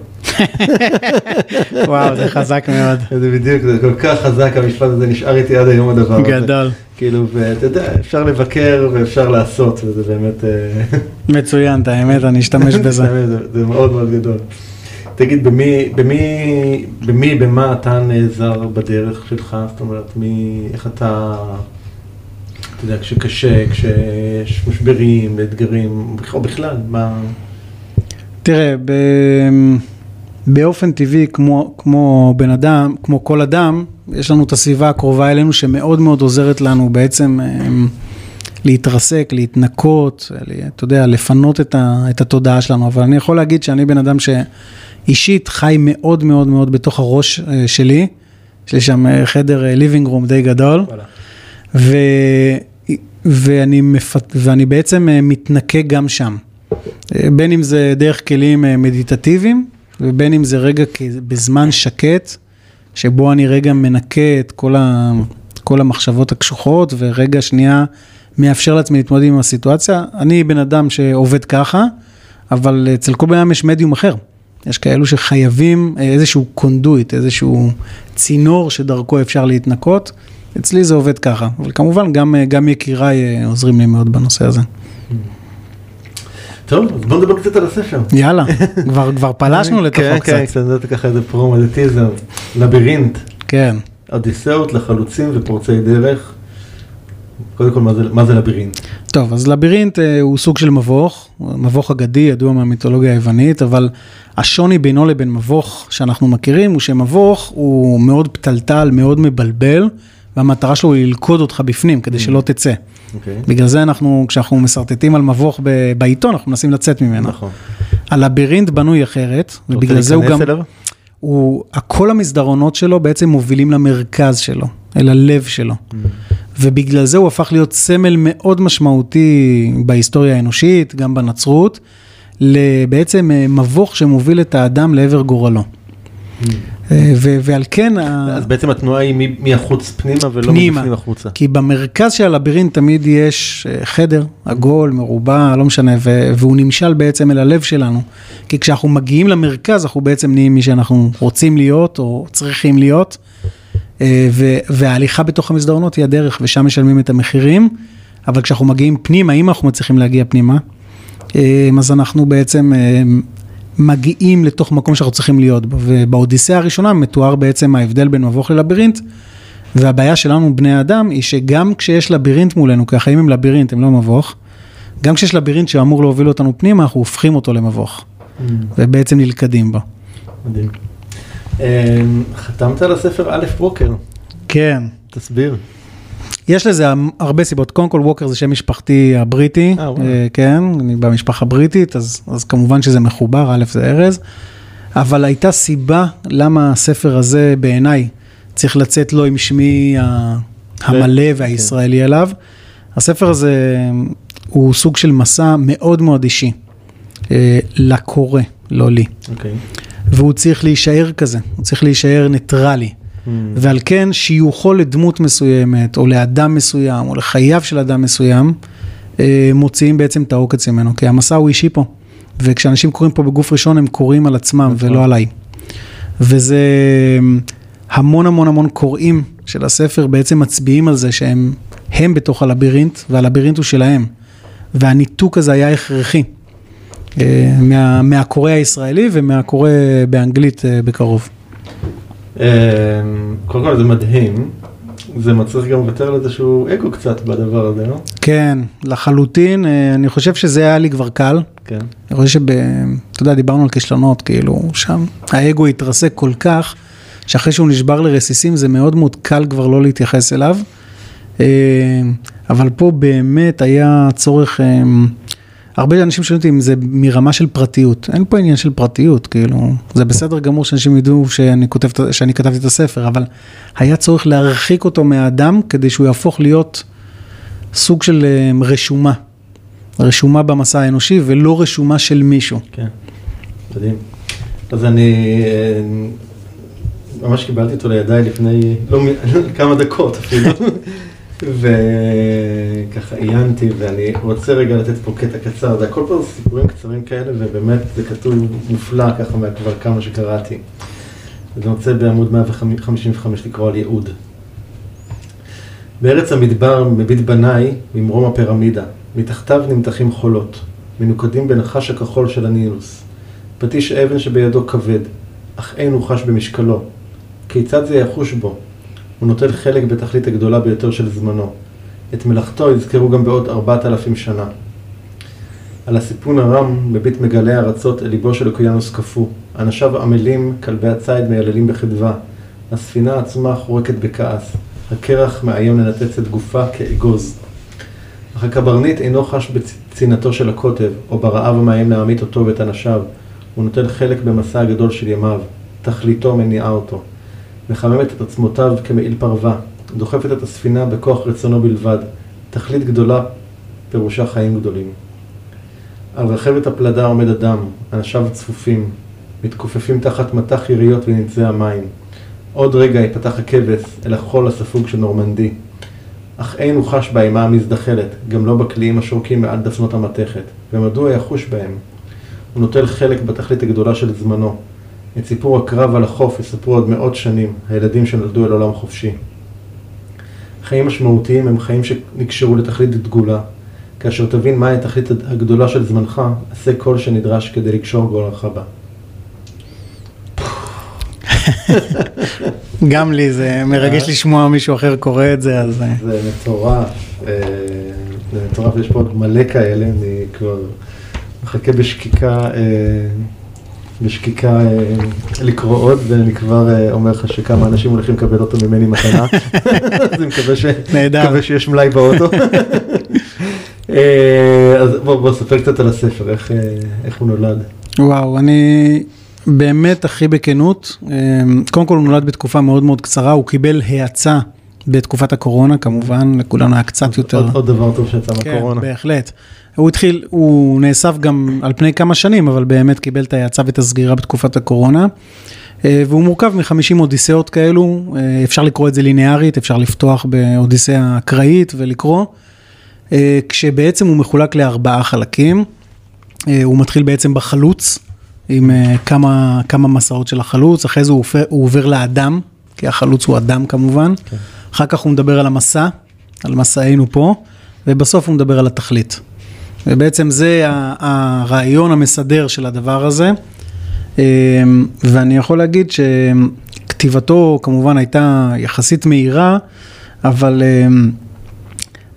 Speaker 2: וואו, זה חזק מאוד.
Speaker 1: זה בדיוק, זה כל כך חזק, המשפט הזה נשאר איתי עד היום הדבר הזה.
Speaker 2: גדול.
Speaker 1: כאילו, ואתה יודע, אפשר לבקר ואפשר לעשות, וזה באמת, אה,
Speaker 2: מצוין, את האמת, אני אשתמש בזה.
Speaker 1: זה מאוד מאוד גדול. תגיד, במי, במי, במי, במה אתה נעזר בדרך שלך? זאת אומרת, מי, איך אתה, אתה יודע, כשקשה, כשיש משברים, אתגרים, או בכלל, מה...
Speaker 2: תראה, ב... באופן טבעי, כמו, כמו בן אדם, כמו כל אדם, יש לנו את הסביבה הקרובה אלינו שמאוד מאוד עוזרת לנו בעצם אמ, להתרסק, להתנקות, אתה יודע, לפנות את, ה, את התודעה שלנו, אבל אני יכול להגיד שאני בן אדם שאישית חי מאוד מאוד מאוד בתוך הראש אה, שלי, יש לי שם אה, חדר ליבינג רום די גדול, ו, ואני, מפת, ואני בעצם אה, מתנקה גם שם, בין אם זה דרך כלים מדיטטיביים, ובין אם זה רגע בזמן שקט, שבו אני רגע מנקה את כל, ה, כל המחשבות הקשוחות, ורגע שנייה מאפשר לעצמי להתמודד עם הסיטואציה. אני בן אדם שעובד ככה, אבל אצל כל בן אדם יש מדיום אחר. יש כאלו שחייבים איזשהו קונדויט, איזשהו צינור שדרכו אפשר להתנקות. אצלי זה עובד ככה, אבל כמובן גם, גם יקיריי עוזרים לי מאוד בנושא הזה.
Speaker 1: טוב, אז בוא נדבר קצת על הספר.
Speaker 2: יאללה, כבר, כבר פלשנו לתוכו
Speaker 1: כן,
Speaker 2: קצת.
Speaker 1: כן, קצת, זה ככה איזה פרומו, איזה טיזר, לבירינט,
Speaker 2: כן.
Speaker 1: אודיסאות לחלוצים ופורצי דרך. קודם כל, מה זה, מה זה לבירינט?
Speaker 2: טוב, אז לבירינט אה, הוא סוג של מבוך, מבוך אגדי, ידוע מהמיתולוגיה היוונית, אבל השוני בינו לבין מבוך שאנחנו מכירים הוא שמבוך הוא מאוד פתלתל, מאוד מבלבל, והמטרה שלו היא ללכוד אותך בפנים כדי שלא תצא.
Speaker 1: אוקיי.
Speaker 2: בגלל זה אנחנו, כשאנחנו משרטטים על מבוך ב- בעיתון, אנחנו מנסים לצאת ממנו.
Speaker 1: נכון.
Speaker 2: הלבירינט בנוי אחרת, ובגלל זה הוא גם,
Speaker 1: אליו?
Speaker 2: הוא, כל המסדרונות שלו בעצם מובילים למרכז שלו, אל הלב שלו. ובגלל זה הוא הפך להיות סמל מאוד משמעותי בהיסטוריה האנושית, גם בנצרות, לבעצם אה, מבוך שמוביל את האדם לעבר גורלו. אה, ו- ועל כן, ה-
Speaker 1: אז בעצם התנועה היא מהחוץ פנימה ולא
Speaker 2: פנימה.
Speaker 1: מבפנים החוצה.
Speaker 2: כי במרכז של הלבירינט תמיד יש אה, חדר עגול, מרובע, לא משנה, ו- והוא נמשל בעצם אל הלב שלנו. כי כשאנחנו מגיעים למרכז, אנחנו בעצם נהיים מי שאנחנו רוצים להיות או צריכים להיות, וההליכה בתוך המסדרונות היא הדרך, ושם משלמים את המחירים, אבל כשאנחנו מגיעים פנימה, אם אנחנו מצליחים להגיע פנימה, אה, אז אנחנו בעצם אה, מגיעים לתוך מקום שאנחנו צריכים להיות בו. ובאודיסאה הראשונה מתואר בעצם ההבדל בין מבוך ללבירינט, והבעיה שלנו, בני האדם, היא שגם כשיש לבירינט מולנו, כי החיים הם לבירינט, הם לא מבוך, גם כשיש לבירינט שאמור להוביל אותנו פנימה, אנחנו הופכים אותו למבוך, ובעצם נלכדים בו.
Speaker 1: מדהים. אה, חתמת על הספר א' ווקר,
Speaker 2: כן.
Speaker 1: תסביר.
Speaker 2: יש לזה הרבה סיבות, קודם כל ווקר זה שם משפחתי הבריטי,
Speaker 1: אה.
Speaker 2: אה, כן, אני במשפחה בריטית, אז, אז כמובן שזה מחובר, א' זה ארז, אבל הייתה סיבה למה הספר הזה בעיניי צריך לצאת לו עם שמי המלא והישראלי עליו. הספר הזה הוא סוג של מסע מאוד מאוד אישי, אה, לקורא, לא לי,
Speaker 1: אוקיי.
Speaker 2: והוא צריך להישאר כזה, הוא צריך להישאר ניטרלי. ועל כן שיוכו לדמות מסוימת, או לאדם מסוים, או לחייו של אדם מסוים, אה, מוציאים בעצם את העוקץ ממנו, כי המסע הוא אישי פה. וכשאנשים קוראים פה בגוף ראשון, הם קוראים על עצמם
Speaker 1: נכון.
Speaker 2: ולא עליי. וזה המון המון המון קוראים של הספר בעצם מצביעים על זה שהם הם בתוך הלבירינט, והלבירינט הוא שלהם. והניתוק הזה היה הכרחי. אה, מה, מהקורא הישראלי ומהקורא באנגלית אה, בקרוב.
Speaker 1: אה, קודם כל זה מדהים, זה מצריך גם לוותר על איזשהו אגו קצת בדבר הזה, לא?
Speaker 2: כן, לחלוטין, אני חושב שזה היה לי כבר קל.
Speaker 1: כן.
Speaker 2: אני חושב שב... אתה יודע, דיברנו על כישלונות, כאילו, שם האגו התרסק כל כך, שאחרי שהוא נשבר לרסיסים זה מאוד מאוד קל כבר לא להתייחס אליו. אבל פה באמת היה צורך, הרבה אנשים שואלים אותי אם זה מרמה של פרטיות, אין פה עניין של פרטיות, כאילו, זה בסדר גמור שאנשים ידעו שאני, כותב, שאני כתבתי את הספר, אבל היה צורך להרחיק אותו מהאדם כדי שהוא יהפוך להיות סוג של אה, רשומה, רשומה במסע האנושי ולא רשומה של מישהו.
Speaker 1: כן, מדהים. אז אני אה, ממש קיבלתי אותו לידיי לפני לא, כמה דקות אפילו, וככה עיינתי, ואני רוצה רגע לתת פה קטע קצר, זה הכל פה סיפורים קצרים כאלה, ובאמת זה כתוב מופלא ככה כבר כמה שקראתי. אז אני רוצה בעמוד 155 לקרוא על ייעוד. בארץ המדבר מביט בניי ממרום הפירמידה, מתחתיו נמתחים חולות, מנוקדים בנחש הכחול של הנילוס. פטיש אבן שבידו כבד, אך אין הוא חש במשקלו. כיצד זה יחוש בו? הוא נוטל חלק בתכלית הגדולה ביותר של זמנו. את מלאכתו יזכרו גם בעוד ארבעת אלפים שנה. על הסיפון הרם מביט מגלי ארצות אל ליבו של אוקיינוס קפוא. אנשיו עמלים, כלבי הציד מייללים בחדווה. הספינה עצמה חורקת בכעס. הקרח מאיים לנתץ את גופה כאגוז. אך הקברניט אינו חש בצנעתו של הקוטב, או ברעב המאיים להמית אותו ואת אנשיו. הוא נוטל חלק במסע הגדול של ימיו. תכליתו מניעה אותו. מחממת את עצמותיו כמעיל פרווה. דוחפת את הספינה בכוח רצונו בלבד. תכלית גדולה פירושה חיים גדולים. על רכבת הפלדה עומד אדם, אנשיו צפופים, מתכופפים תחת מטח יריות ונמצאי המים. עוד רגע ייפתח הכבש אל החול הספוג של נורמנדי. אך אין הוא חש באימה המזדחלת, גם לא בקליעים השורקים מעל דפנות המתכת. ומדוע יחוש בהם? הוא נוטל חלק בתכלית הגדולה של זמנו. את סיפור הקרב על החוף יספרו עוד מאות שנים, הילדים שנולדו אל עולם חופשי. חיים משמעותיים הם חיים שנקשרו לתכלית דגולה. כאשר תבין מהי התכלית הגדולה של זמנך, עשה כל שנדרש כדי לקשור גורלך בה.
Speaker 2: גם לי זה מרגש לשמוע מישהו אחר קורא את זה, אז... אה.
Speaker 1: זה מטורף, אה, זה מטורף, יש פה עוד מלא כאלה, אני כבר מחכה בשקיקה, אה, בשקיקה לקרוא עוד, ואני כבר אומר לך שכמה אנשים הולכים לקבל אותו ממני מתנה, אז אני מקווה שיש מלאי באוטו. אז בוא, בוא ספר קצת על הספר, איך, איך הוא נולד.
Speaker 2: וואו, אני באמת הכי בכנות, קודם כל הוא נולד בתקופה מאוד מאוד קצרה, הוא קיבל האצה בתקופת הקורונה, כמובן, לכולנו היה קצת יותר...
Speaker 1: עוד, עוד דבר טוב שיצא כן, מהקורונה.
Speaker 2: כן, בהחלט. הוא התחיל, הוא נאסף גם על פני כמה שנים, אבל באמת קיבל את ההאצה ואת הסגירה בתקופת הקורונה. אה, והוא מורכב מ-50 אודיסאות כאלו, אה, אפשר לקרוא את זה ליניארית, אפשר לפתוח באודיסאה אקראית ולקרוא, אה, כשבעצם הוא מחולק לארבעה חלקים. הוא מתחיל בעצם בחלוץ, עם כמה, כמה מסעות של החלוץ, אחרי זה הוא, הוא עובר לאדם, כי החלוץ הוא אדם כמובן, כן. אחר כך הוא מדבר על המסע, על מסענו פה, ובסוף הוא מדבר על התכלית. ובעצם זה הרעיון המסדר של הדבר הזה, אה, ואני יכול להגיד שכתיבתו כמובן הייתה יחסית מהירה, אבל אה,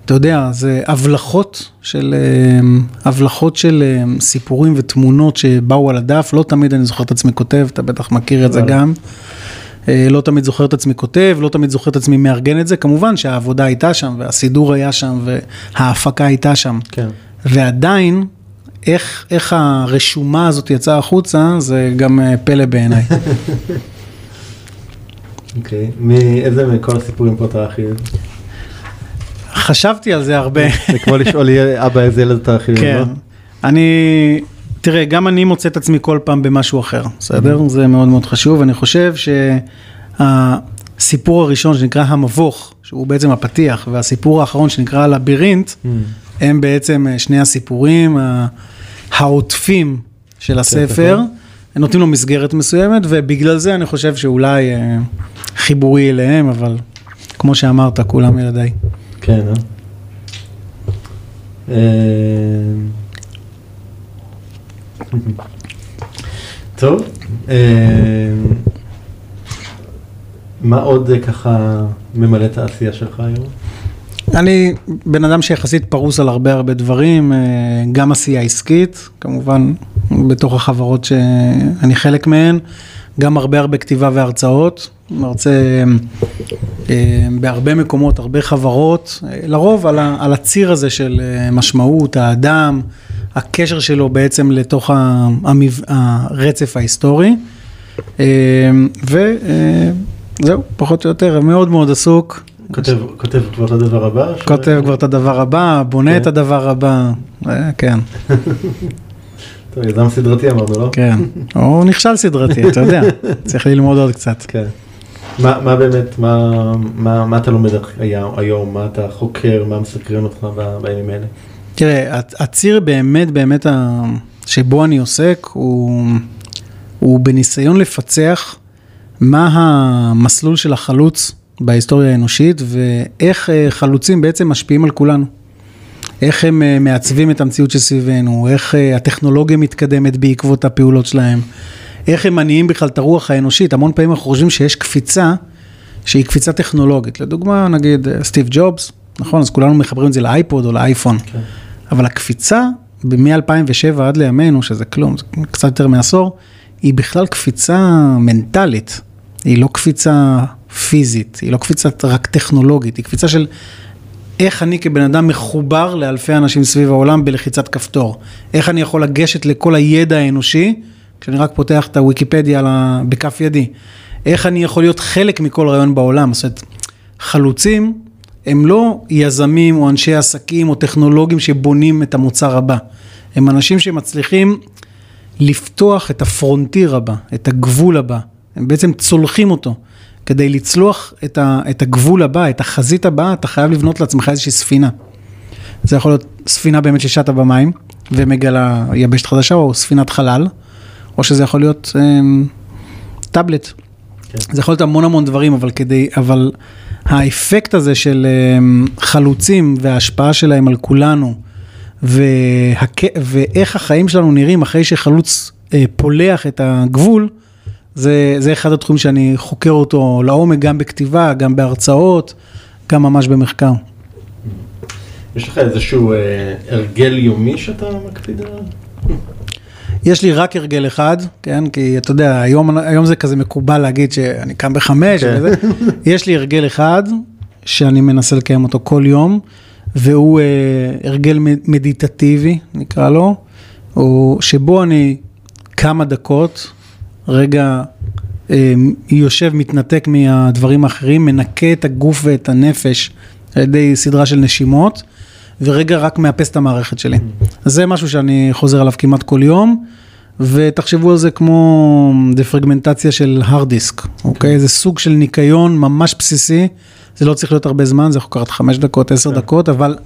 Speaker 2: אתה יודע, זה הבלחות של, אמ, הבלחות של אמ, סיפורים ותמונות שבאו על הדף, לא תמיד אני זוכר את עצמי כותב, אתה בטח מכיר את זה גם. אה, לא תמיד זוכר את עצמי כותב, לא תמיד זוכר את עצמי מארגן את זה, כמובן שהעבודה הייתה שם, והסידור היה שם, וההפקה הייתה שם. כן. ועדיין, איך, איך הרשומה הזאת יצאה החוצה, זה גם אה, פלא בעיניי.
Speaker 1: אוקיי, okay. מאיזה מכל הסיפורים פה אתה הכי אוהב?
Speaker 2: חשבתי על זה הרבה.
Speaker 1: זה כמו לשאול אבא איזה ילד אתה הכי
Speaker 2: כן. אני, תראה, גם אני מוצא את עצמי כל פעם במשהו אחר, בסדר? Mm-hmm. זה מאוד מאוד חשוב. אני חושב שהסיפור הראשון שנקרא המבוך, שהוא בעצם הפתיח, והסיפור האחרון שנקרא הלבירינט, mm. הם בעצם אה, שני הסיפורים העוטפים של כן, הספר. הם נותנים לו מסגרת מסוימת, ובגלל זה אני חושב שאולי אה, חיבורי אליהם, אבל כמו שאמרת, כולם ילדיי.
Speaker 1: כן, אה? אה? טוב, מה עוד ככה ממלא את העשייה שלך היום?
Speaker 2: אני בן אדם שיחסית פרוס על הרבה הרבה דברים, גם עשייה עסקית, כמובן בתוך החברות שאני חלק מהן, גם הרבה הרבה כתיבה והרצאות, מרצה אה, בהרבה מקומות, הרבה חברות, אה, לרוב על, על הציר הזה של אה, משמעות, האדם, הקשר שלו בעצם לתוך המב... הרצף ההיסטורי. וזהו, פחות או יותר, מאוד מאוד עסוק.
Speaker 1: כותב, כותב כבר את הדבר הבא?
Speaker 2: כותב כבר את הדבר הבא, בונה כן. את הדבר הבא, כן.
Speaker 1: טוב, יזם סדרתי אמרנו, לא?
Speaker 2: כן, הוא נכשל סדרתי, אתה יודע, צריך ללמוד עוד קצת.
Speaker 1: כן. מה, מה באמת, מה, מה, מה אתה לומד היום, מה אתה חוקר, מה מסקרן אותך בימים האלה?
Speaker 2: תראה, הציר באמת באמת שבו אני עוסק הוא, הוא בניסיון לפצח מה המסלול של החלוץ בהיסטוריה האנושית ואיך אה, חלוצים בעצם משפיעים על כולנו. איך הם אה, מעצבים את המציאות שסביבנו, איך אה, הטכנולוגיה מתקדמת בעקבות הפעולות שלהם. איך הם מניעים בכלל את הרוח האנושית. המון פעמים אנחנו חושבים שיש קפיצה שהיא קפיצה טכנולוגית. לדוגמה, נגיד סטיב ג'ובס, נכון? אז כולנו מחברים את זה לאייפוד או לאייפון. כן. אבל הקפיצה מ-2007 עד לימינו, שזה כלום, זה קצת יותר מעשור, היא בכלל קפיצה מנטלית. היא לא קפיצה פיזית, היא לא קפיצה רק טכנולוגית, היא קפיצה של איך אני כבן אדם מחובר לאלפי אנשים סביב העולם בלחיצת כפתור. איך אני יכול לגשת לכל הידע האנושי, כשאני רק פותח את הוויקיפדיה ה- בכף ידי. איך אני יכול להיות חלק מכל רעיון בעולם. זאת אומרת, חלוצים הם לא יזמים או אנשי עסקים או טכנולוגים שבונים את המוצר הבא. הם אנשים שמצליחים לפתוח את הפרונטיר הבא, את הגבול הבא. הם בעצם צולחים אותו. כדי לצלוח את, ה, את הגבול הבא, את החזית הבאה, אתה חייב לבנות לעצמך איזושהי ספינה. זה יכול להיות ספינה באמת ששטה במים ומגלה יבשת חדשה, או ספינת חלל, או שזה יכול להיות אמ, טאבלט.
Speaker 1: כן.
Speaker 2: זה יכול להיות המון המון דברים, אבל כדי, אבל האפקט הזה של אמ, חלוצים וההשפעה שלהם על כולנו, והק... ואיך החיים שלנו נראים אחרי שחלוץ אה, פולח את הגבול, זה, זה אחד התחומים שאני חוקר אותו לעומק, גם בכתיבה, גם בהרצאות, גם ממש במחקר.
Speaker 1: יש לך איזשהו אה, הרגל יומי שאתה מקפיד עליו?
Speaker 2: יש לי רק הרגל אחד, כן, כי אתה יודע, היום, היום זה כזה מקובל להגיד שאני קם בחמש,
Speaker 1: כן.
Speaker 2: וזה. יש לי הרגל אחד שאני מנסה לקיים אותו כל יום, והוא אה, הרגל מדיטטיבי, נקרא לו, או שבו אני כמה דקות, רגע אה, יושב, מתנתק מהדברים האחרים, מנקה את הגוף ואת הנפש על ידי סדרה של נשימות, ורגע רק מאפס את המערכת שלי. אז זה משהו שאני חוזר עליו כמעט כל יום, ותחשבו על זה כמו דפרגמנטציה של הרד דיסק, אוקיי? זה סוג של ניקיון ממש בסיסי, זה לא צריך להיות הרבה זמן, זה יכול לקחת חמש דקות, עשר
Speaker 1: כן.
Speaker 2: דקות, אבל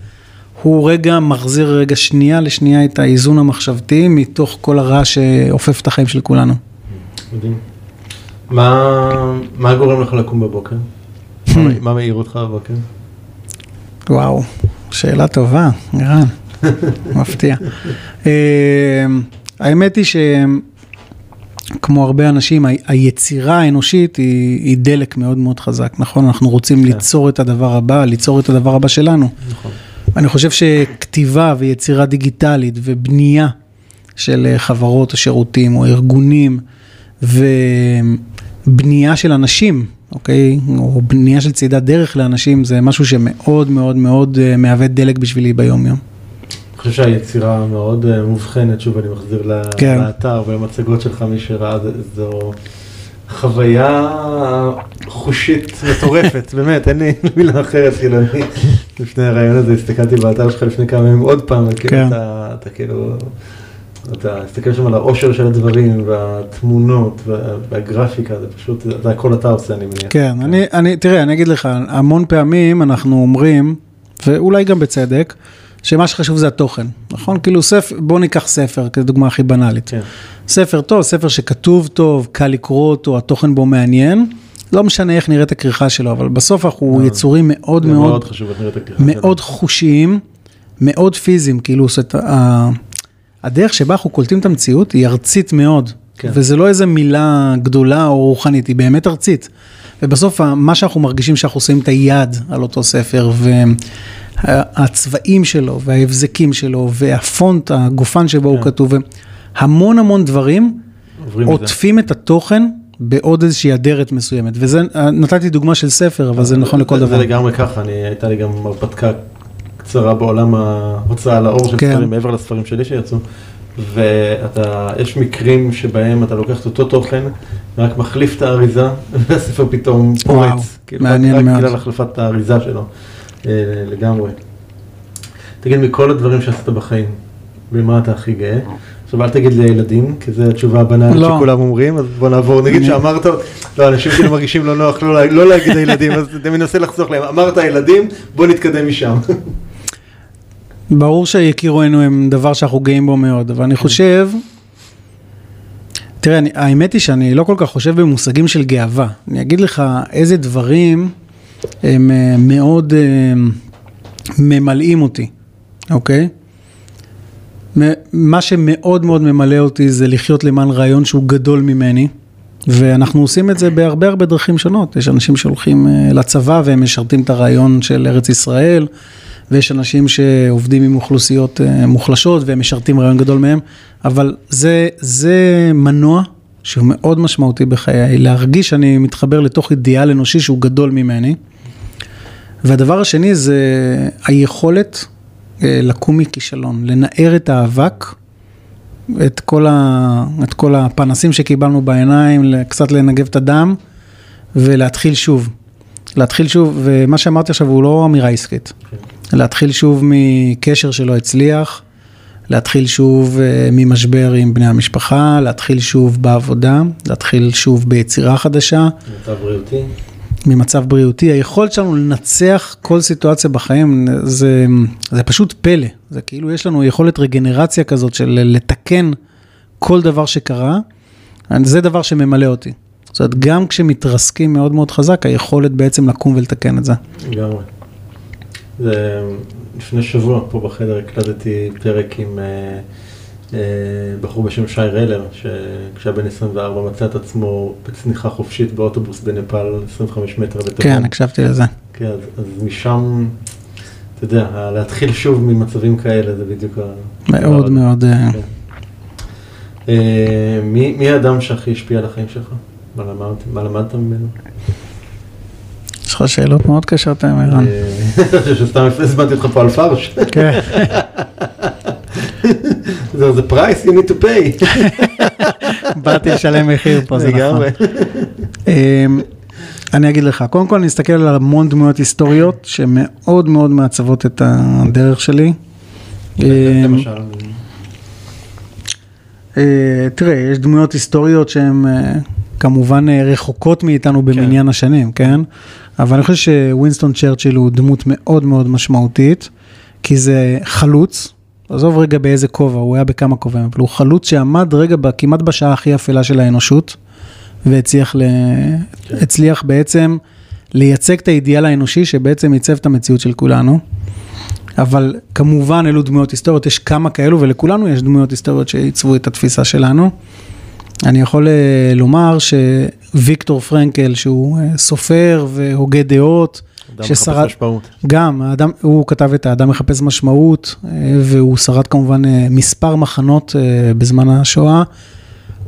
Speaker 2: הוא רגע מחזיר רגע שנייה לשנייה את האיזון המחשבתי מתוך כל הרעש שאופף את החיים של כולנו.
Speaker 1: מדהים. מה, מה גורם לך לקום בבוקר? מה, מה מעיר אותך בבוקר?
Speaker 2: וואו, שאלה טובה, ערן, מפתיע. אה, האמת היא שכמו הרבה אנשים, ה- היצירה האנושית היא, היא דלק מאוד מאוד חזק, נכון? אנחנו רוצים ליצור את הדבר הבא, ליצור את הדבר הבא שלנו.
Speaker 1: נכון.
Speaker 2: אני חושב שכתיבה ויצירה דיגיטלית ובנייה של אה, חברות או שירותים או ארגונים ובנייה של אנשים, אוקיי? או בנייה של צעידת דרך לאנשים זה משהו שמאוד מאוד מאוד אה, מהווה דלק בשבילי ביום יום.
Speaker 1: אני חושב שהיצירה מאוד אה, מובחנת, שוב אני מחזיר
Speaker 2: כן.
Speaker 1: לאתר ולמצגות שלך, מי שראה, זו חוויה חושית מטורפת, באמת, אין לי מילה אחרת, כאילו אני לפני הרעיון הזה הסתכלתי באתר שלך לפני כמה ימים עוד פעם, וכאילו
Speaker 2: כן.
Speaker 1: אתה אתה כאילו, אתה מסתכל שם על העושר של הדברים והתמונות וה- והגרפיקה, זה פשוט, זה הכל אתה עושה אני מניח.
Speaker 2: כן, אני, אני, תראה, אני אגיד לך, המון פעמים אנחנו אומרים, ואולי גם בצדק, שמה שחשוב זה התוכן, נכון? כאילו ספר, בוא ניקח ספר, כדוגמה הכי בנאלית.
Speaker 1: כן.
Speaker 2: ספר טוב, ספר שכתוב טוב, קל לקרוא אותו, התוכן בו מעניין, לא משנה איך נראית הכריכה שלו, אבל בסוף אנחנו
Speaker 1: אה,
Speaker 2: יצורים מאוד מאוד,
Speaker 1: מאוד חשוב.
Speaker 2: מאוד חושיים, מאוד פיזיים, כאילו, זאת, הדרך שבה אנחנו קולטים את המציאות היא ארצית מאוד,
Speaker 1: כן.
Speaker 2: וזה לא איזה מילה גדולה או רוחנית, היא באמת ארצית. ובסוף מה שאנחנו מרגישים שאנחנו עושים את היד על אותו ספר, והצבעים שלו, וההבזקים שלו, והפונט, הגופן שבו הוא
Speaker 1: כן.
Speaker 2: כתוב, המון המון דברים. עוטפים את התוכן בעוד איזושהי אדרת מסוימת. וזה, נתתי דוגמה של ספר, אבל זה נכון לכל
Speaker 1: זה-
Speaker 2: דבר.
Speaker 1: זה לגמרי ככה, אני, הייתה לי גם הרפתקה קצרה בעולם ההוצאה לאור של
Speaker 2: כן.
Speaker 1: ספרים, מעבר לספרים שלי שיצאו. ואתה, יש מקרים שבהם אתה לוקח את אותו תוכן, רק מחליף את האריזה, והספר פתאום
Speaker 2: וואו,
Speaker 1: פורץ. כאילו,
Speaker 2: מעניין
Speaker 1: רק,
Speaker 2: מאוד.
Speaker 1: רק בגלל החלפת האריזה שלו, אה, לגמרי. תגיד, מכל הדברים שעשית בחיים, במה אתה הכי גאה? עכשיו אל תגיד לי ילדים, כי זו התשובה הבנאלית
Speaker 2: לא.
Speaker 1: שכולם אומרים, אז בוא נעבור, נגיד שאמרת, לא, אנשים כאילו מרגישים לא נוח לא, לא להגיד הילדים, אז אני מנסה לחסוך להם, אמרת ילדים, בוא נתקדם משם.
Speaker 2: ברור שיקירנו הם דבר שאנחנו גאים בו מאוד, אבל אני חושב, תראה, אני, האמת היא שאני לא כל כך חושב במושגים של גאווה. אני אגיד לך איזה דברים הם אה, מאוד אה, ממלאים אותי, אוקיי? מה שמאוד מאוד ממלא אותי זה לחיות למען רעיון שהוא גדול ממני, ואנחנו עושים את זה בהרבה הרבה דרכים שונות. יש אנשים שהולכים אה, לצבא והם משרתים את הרעיון של ארץ ישראל, ויש אנשים שעובדים עם אוכלוסיות אה, מוחלשות והם משרתים רעיון גדול מהם, אבל זה, זה מנוע שהוא מאוד משמעותי בחיי, להרגיש שאני מתחבר לתוך אידיאל אנושי שהוא גדול ממני. והדבר השני זה היכולת אה, לקום מכישלון, לנער את האבק, את כל, ה, את כל הפנסים שקיבלנו בעיניים, קצת לנגב את הדם ולהתחיל שוב. להתחיל שוב, ומה שאמרתי עכשיו הוא לא אמירה עסקית. Okay. להתחיל שוב מקשר שלא הצליח, להתחיל שוב אה, ממשבר עם בני המשפחה, להתחיל שוב בעבודה, להתחיל שוב ביצירה חדשה.
Speaker 1: מצב בריאותי.
Speaker 2: ממצב בריאותי, היכולת שלנו לנצח כל סיטואציה בחיים זה, זה פשוט פלא, זה כאילו יש לנו יכולת רגנרציה כזאת של לתקן כל דבר שקרה, זה דבר שממלא אותי. זאת אומרת, גם כשמתרסקים מאוד מאוד חזק, היכולת בעצם לקום ולתקן את זה.
Speaker 1: לגמרי. זה לפני שבוע פה בחדר הקלטתי פרק עם אה, אה, בחור בשם שי רלר, שכשהיה בן 24 מצא את עצמו בצניחה חופשית באוטובוס בנפאל 25 מטר לתוכו.
Speaker 2: כן, הקשבתי לזה.
Speaker 1: כן, אז, אז משם, אתה יודע, להתחיל שוב ממצבים כאלה זה בדיוק ה...
Speaker 2: מאוד מאוד. אה,
Speaker 1: כן. אה, מי, מי האדם שהכי השפיע על החיים שלך? מה למדת ממנו?
Speaker 2: יש לך שאלות מאוד קשות ערן.
Speaker 1: אה, שסתם הזמנתי אותך פה על פרש.
Speaker 2: כן.
Speaker 1: זה פרייס you need to pay.
Speaker 2: באתי לשלם מחיר פה, זה נכון. אמ, אני אגיד לך, קודם כל אני אסתכל על המון דמויות היסטוריות שמאוד מאוד מעצבות את הדרך שלי.
Speaker 1: למשל,
Speaker 2: אה, תראה, יש דמויות היסטוריות שהן אה, כמובן אה, רחוקות מאיתנו במניין השנים, כן? אבל אני חושב שווינסטון צ'רצ'יל הוא דמות מאוד מאוד משמעותית, כי זה חלוץ, עזוב רגע באיזה כובע, הוא היה בכמה כובעים, אבל הוא חלוץ שעמד רגע ב- כמעט בשעה הכי אפלה של האנושות, והצליח ל... הצליח בעצם לייצג את האידיאל האנושי שבעצם ייצב את המציאות של כולנו. אבל כמובן אלו דמויות היסטוריות, יש כמה כאלו ולכולנו יש דמויות היסטוריות שעיצבו את התפיסה שלנו. אני יכול אה, לומר שוויקטור פרנקל, שהוא אה, סופר והוגה דעות,
Speaker 4: אדם
Speaker 2: ששרד-
Speaker 4: מחפש משמעות.
Speaker 2: גם, האדם, הוא כתב את האדם מחפש משמעות, אה, והוא שרד כמובן מספר מחנות בזמן השואה.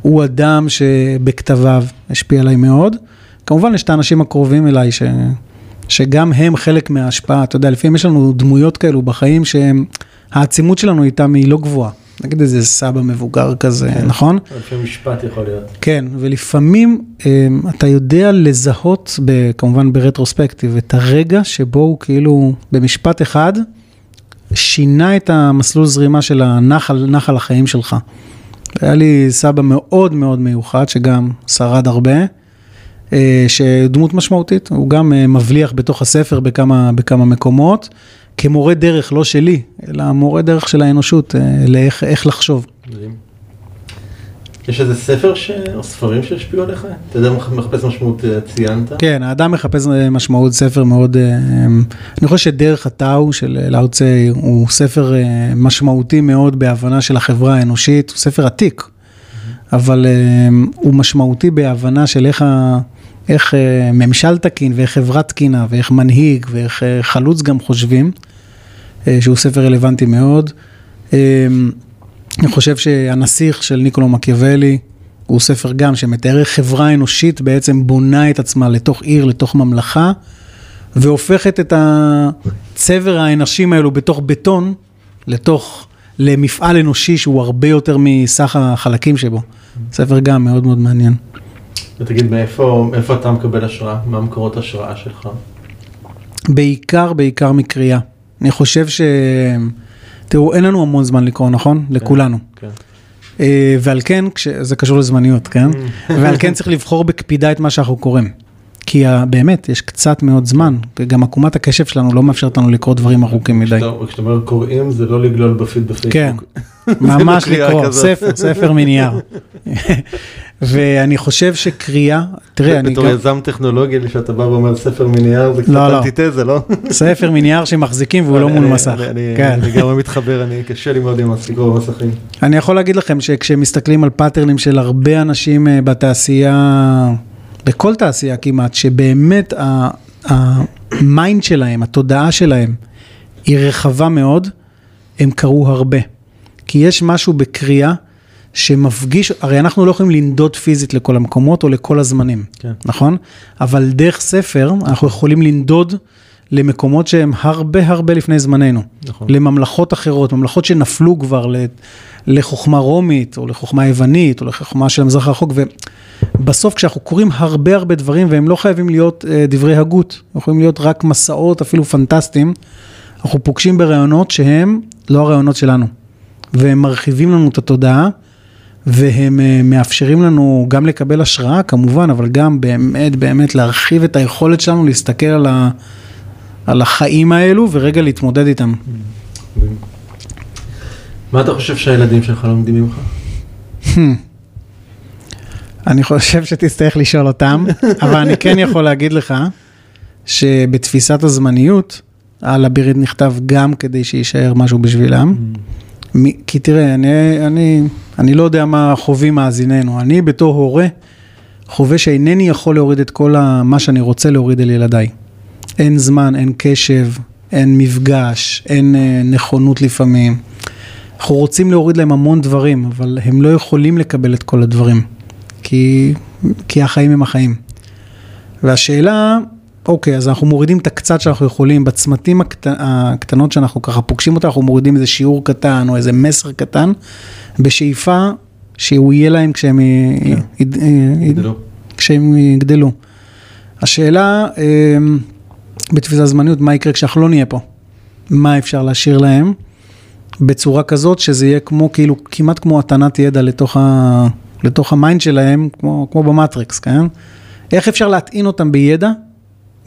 Speaker 2: הוא אדם שבכתביו השפיע עליי מאוד. כמובן, יש את האנשים הקרובים אליי, ש, שגם הם חלק מההשפעה. אתה יודע, לפעמים יש לנו דמויות כאלו בחיים שהעצימות שלנו איתם היא לא גבוהה. נגיד איזה סבא מבוגר כזה,
Speaker 1: כן.
Speaker 2: נכון?
Speaker 1: לפעמים משפט יכול להיות.
Speaker 2: כן, ולפעמים אמ, אתה יודע לזהות, ב, כמובן ברטרוספקטיב, את הרגע שבו הוא כאילו במשפט אחד שינה את המסלול זרימה של הנחל, נחל החיים שלך. היה לי סבא מאוד מאוד מיוחד, שגם שרד הרבה, אה, שדמות משמעותית, הוא גם אה, מבליח בתוך הספר בכמה, בכמה מקומות, כמורה דרך, לא שלי, אלא מורה דרך של האנושות, אה, לאיך איך לחשוב.
Speaker 1: יש איזה ספר ש... או ספרים שהשפיעו עליך? אתה יודע, מחפש משמעות אה, ציינת?
Speaker 2: כן, האדם מחפש אה, משמעות, ספר מאוד, אה, אני חושב שדרך הטאו של לאו צה הוא ספר משמעותי מאוד בהבנה של החברה האנושית, הוא ספר עתיק, אבל אה, הוא משמעותי בהבנה של איך, ה, איך ממשל תקין ואיך חברה תקינה ואיך מנהיג ואיך חלוץ גם חושבים, שהוא ספר רלוונטי מאוד. אה, אני חושב שהנסיך של ניקולו מקיאוולי הוא ספר גם שמתאר איך חברה אנושית בעצם בונה את עצמה לתוך עיר, לתוך ממלכה, והופכת את הצבר האנשים האלו בתוך בטון, לתוך, למפעל אנושי שהוא הרבה יותר מסך החלקים שבו. ספר גם מאוד מאוד מעניין.
Speaker 1: ותגיד, מאיפה מאיפה אתה מקבל השראה? מה מקורות ההשראה שלך?
Speaker 2: בעיקר, בעיקר מקריאה. אני חושב ש... תראו, אין לנו המון זמן לקרוא, נכון? לכולנו.
Speaker 1: כן.
Speaker 2: אה, ועל כן, כש... זה קשור לזמניות, כן? ועל כן צריך לבחור בקפידה את מה שאנחנו קוראים. כי באמת, יש קצת מאוד זמן, וגם עקומת הקשב שלנו לא מאפשרת לנו לקרוא דברים ארוכים מדי.
Speaker 1: כשאתה אומר קוראים, זה לא לגלול בפיד בפייסבוק.
Speaker 2: כן, ממש לקרוא. ספר, ספר מנייר. ואני חושב שקריאה, תראה, אני
Speaker 1: בתור
Speaker 2: גם,
Speaker 1: יזם טכנולוגי, שאתה בא ואומר ספר מנייר, זה קצת
Speaker 2: לא, לא.
Speaker 1: אנטיתזה, לא?
Speaker 2: ספר מנייר שמחזיקים והוא לא מול מסך.
Speaker 1: אני
Speaker 2: כן.
Speaker 1: אני גם מתחבר, אני קשה לי מאוד עם לקרוא במסכים.
Speaker 2: אני יכול להגיד לכם שכשמסתכלים על פאטרנים של הרבה אנשים אה, בתעשייה, בכל תעשייה כמעט, שבאמת ה mind שלהם, התודעה שלהם, היא רחבה מאוד, הם קראו הרבה. כי יש משהו בקריאה שמפגיש, הרי אנחנו לא יכולים לנדוד פיזית לכל המקומות או לכל הזמנים,
Speaker 1: כן.
Speaker 2: נכון? אבל דרך ספר אנחנו יכולים לנדוד למקומות שהם הרבה הרבה לפני זמננו.
Speaker 1: נכון.
Speaker 2: לממלכות אחרות, ממלכות שנפלו כבר לחוכמה רומית, או לחוכמה יוונית, או לחוכמה של המזרח הרחוק, ובסוף כשאנחנו קוראים הרבה הרבה דברים, והם לא חייבים להיות אה, דברי הגות, יכולים להיות רק מסעות אפילו פנטסטיים, אנחנו פוגשים ברעיונות שהם לא הרעיונות שלנו, והם מרחיבים לנו את התודעה, והם אה, מאפשרים לנו גם לקבל השראה כמובן, אבל גם באמת באמת להרחיב את היכולת שלנו להסתכל על, ה, על החיים האלו ורגע להתמודד איתם.
Speaker 1: מה אתה חושב שהילדים שלך לומדים ממך?
Speaker 2: אני חושב שתצטרך לשאול אותם, אבל אני כן יכול להגיד לך שבתפיסת הזמניות, הלביריד נכתב גם כדי שיישאר משהו בשבילם. מ- כי תראה, אני, אני, אני לא יודע מה חווים מאזיננו. אני בתור הורה חווה שאינני יכול להוריד את כל מה שאני רוצה להוריד אל ילדיי. אין זמן, אין קשב, אין מפגש, אין אה, נכונות לפעמים. אנחנו רוצים להוריד להם המון דברים, אבל הם לא יכולים לקבל את כל הדברים, כי, כי החיים הם החיים. והשאלה, אוקיי, אז אנחנו מורידים את הקצת שאנחנו יכולים, בצמתים הקט... הקטנות שאנחנו ככה פוגשים אותה, אנחנו מורידים איזה שיעור קטן או איזה מסר קטן, בשאיפה שהוא יהיה להם כשהם, י... יד... יד...
Speaker 1: גדלו.
Speaker 2: כשהם יגדלו. השאלה, אמ, בתפיסת זמניות, מה יקרה כשאנחנו לא נהיה פה? מה אפשר להשאיר להם בצורה כזאת שזה יהיה כמו, כאילו, כמעט כמו הטענת ידע לתוך, ה... לתוך ה mind שלהם, כמו, כמו במטריקס, כן? איך אפשר להטעין אותם בידע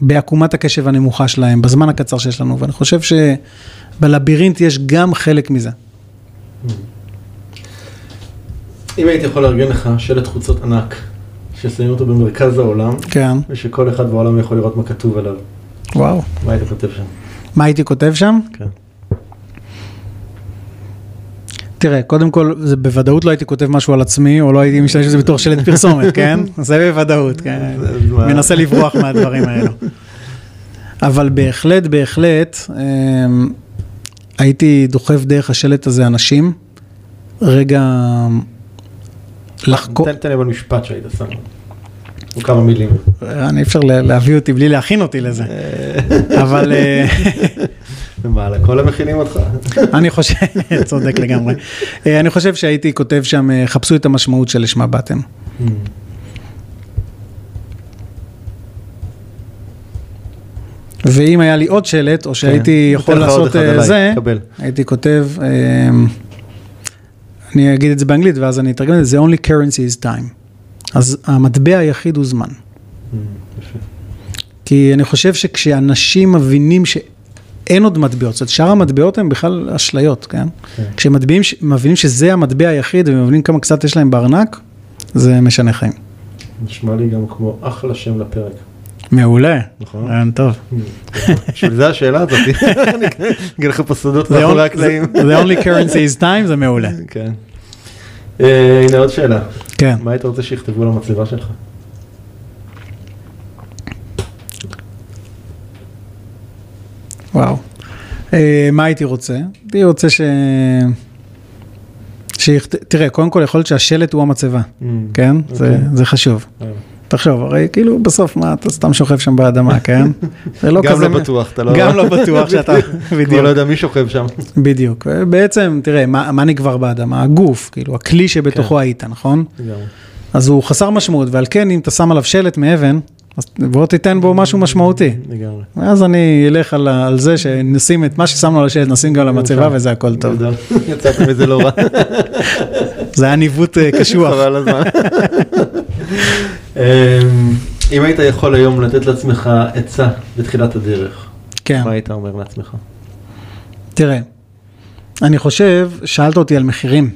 Speaker 2: בעקומת הקשב הנמוכה שלהם, בזמן הקצר שיש לנו, ואני חושב שבלבירינט יש גם חלק מזה.
Speaker 1: אם הייתי יכול לארגן לך שלט חוצות ענק, ששמים אותו במרכז העולם,
Speaker 2: כן,
Speaker 1: ושכל אחד בעולם יכול לראות מה כתוב עליו,
Speaker 2: וואו.
Speaker 1: מה היית כותב שם?
Speaker 2: מה הייתי כותב שם?
Speaker 1: כן.
Speaker 2: תראה, קודם כל, זה בוודאות לא הייתי כותב משהו על עצמי, או לא הייתי משתמש בזה בתור שלט פרסומת, כן? זה בוודאות, כן? מנסה לברוח מהדברים האלו. אבל בהחלט, בהחלט, אמ, הייתי דוחף דרך השלט הזה אנשים, רגע לחקור,
Speaker 1: תן לי אבל משפט שהיית שם. או כמה מילים.
Speaker 2: אני אפשר לה- להביא אותי בלי להכין אותי לזה, אבל
Speaker 1: ומה, לכל המכינים אותך?
Speaker 2: אני חושב, צודק לגמרי, אה, אני חושב שהייתי כותב שם, אה, חפשו את המשמעות שלשמה באתם. ואם היה לי עוד שלט, או שהייתי
Speaker 1: כן.
Speaker 2: יכול
Speaker 1: לך עוד
Speaker 2: לעשות אה, זה. הייתי כותב, אני אגיד את זה באנגלית ואז אני אתרגם את זה, the only currency is time. אז המטבע היחיד הוא זמן.
Speaker 1: יפה.
Speaker 2: כי אני חושב שכשאנשים מבינים שאין עוד מטבעות, זאת אומרת, שאר המטבעות הן בכלל אשליות, כן?
Speaker 1: כן.
Speaker 2: כשהם מטביעים, מבינים שזה המטבע היחיד ומבינים כמה קצת יש להם בארנק, זה משנה חיים.
Speaker 1: נשמע לי גם כמו אחלה שם לפרק.
Speaker 2: מעולה.
Speaker 1: נכון.
Speaker 2: רעיון טוב.
Speaker 1: בשביל זה השאלה הזאת. אני אגיד לך פה סודות
Speaker 2: The
Speaker 1: מאחורי
Speaker 2: only-
Speaker 1: הקלעים.
Speaker 2: the only currency is time זה מעולה.
Speaker 1: כן. אה, הנה עוד שאלה.
Speaker 2: כן.
Speaker 1: מה היית רוצה שיכתבו על המצבה שלך?
Speaker 2: וואו. אה, מה הייתי רוצה? הייתי רוצה ש... שיכת... תראה, קודם כל יכול להיות שהשלט הוא המצבה, כן? זה,
Speaker 1: אוקיי.
Speaker 2: זה חשוב.
Speaker 1: אה.
Speaker 2: תחשוב, הרי כאילו בסוף מה, אתה סתם שוכב שם באדמה, כן? זה לא
Speaker 1: גם
Speaker 2: כזה...
Speaker 1: לא בטוח, אתה לא...
Speaker 2: גם לא בטוח שאתה...
Speaker 1: כבר
Speaker 2: בדיוק.
Speaker 1: לא יודע מי שוכב שם.
Speaker 2: בדיוק. בעצם, תראה, מה, מה נגבר באדמה? הגוף, כאילו, הכלי שבתוכו
Speaker 1: כן.
Speaker 2: היית, נכון?
Speaker 1: לגמרי.
Speaker 2: אז הוא חסר משמעות, ועל כן, אם אתה שם עליו שלט מאבן, אז בוא תיתן בו משהו משמעותי.
Speaker 1: לגמרי.
Speaker 2: ואז אני אלך על, על זה שנשים את מה ששמנו על השלט, נשים גם למצבה. וזה הכל טוב.
Speaker 1: גדול. יצאת מזה לא רע.
Speaker 2: זה היה ניווט אה, קשוח.
Speaker 1: חבל על הזמן. אמ, אם היית יכול היום לתת לעצמך עצה בתחילת הדרך,
Speaker 2: כן,
Speaker 1: מה היית אומר לעצמך?
Speaker 2: תראה, אני חושב, שאלת אותי על מחירים.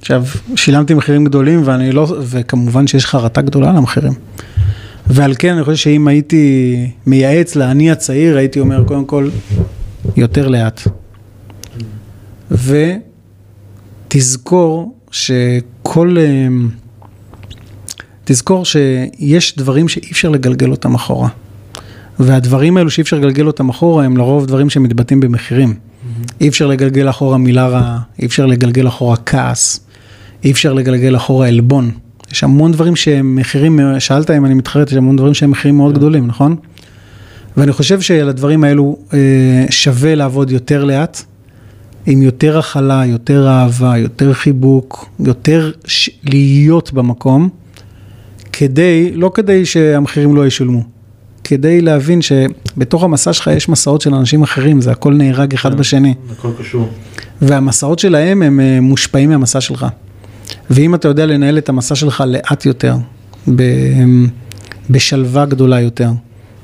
Speaker 2: עכשיו, שילמתי מחירים גדולים ואני לא, וכמובן שיש חרטה גדולה על המחירים. ועל כן אני חושב שאם הייתי מייעץ לאני הצעיר, הייתי אומר קודם כל, יותר לאט. ותזכור שכל, אמ, תזכור שיש דברים שאי אפשר לגלגל אותם אחורה. והדברים האלו שאי אפשר לגלגל אותם אחורה הם לרוב דברים שמתבטאים במחירים. אי אפשר לגלגל אחורה מילה רעה, אי אפשר לגלגל אחורה כעס, אי אפשר לגלגל אחורה עלבון. יש המון דברים שהם מחירים, שאלת אם אני מתחרט, יש המון דברים שהם מחירים מאוד גדולים, נכון? ואני חושב שלדברים האלו אה, שווה לעבוד יותר לאט, עם יותר הכלה, יותר אהבה, יותר חיבוק, יותר ש... להיות במקום, כדי, לא כדי שהמחירים לא ישולמו, כדי להבין שבתוך המסע שלך יש מסעות של אנשים אחרים, זה הכל נהרג אחד
Speaker 1: כן,
Speaker 2: בשני.
Speaker 1: הכל קשור.
Speaker 2: והמסעות שלהם הם אה, מושפעים מהמסע שלך. ואם אתה יודע לנהל את המסע שלך לאט יותר, ב- בשלווה גדולה יותר,